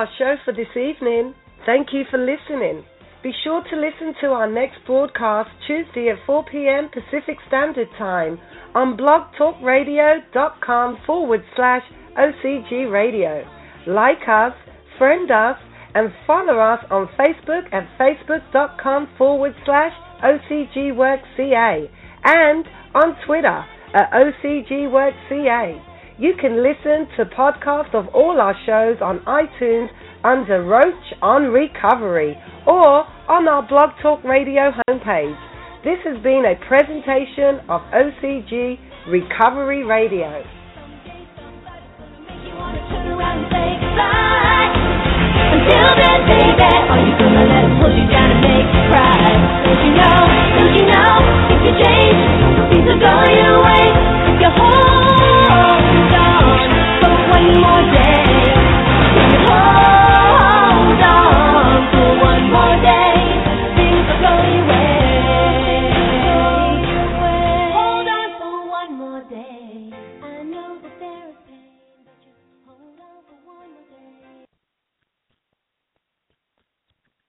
Our show for this evening. Thank you for listening. Be sure to listen to our next broadcast Tuesday at 4 p.m. Pacific Standard Time on blogtalkradio.com forward slash OCG Radio. Like us, friend us, and follow us on Facebook at facebook.com forward slash OCGWorkCA and on Twitter at OCGWorkCA. You can listen to podcasts of all our shows on iTunes under Roach on Recovery or on our Blog Talk Radio homepage. This has been a presentation of OCG Recovery Radio. Cry? Don't you know, don't you know, if you change, things.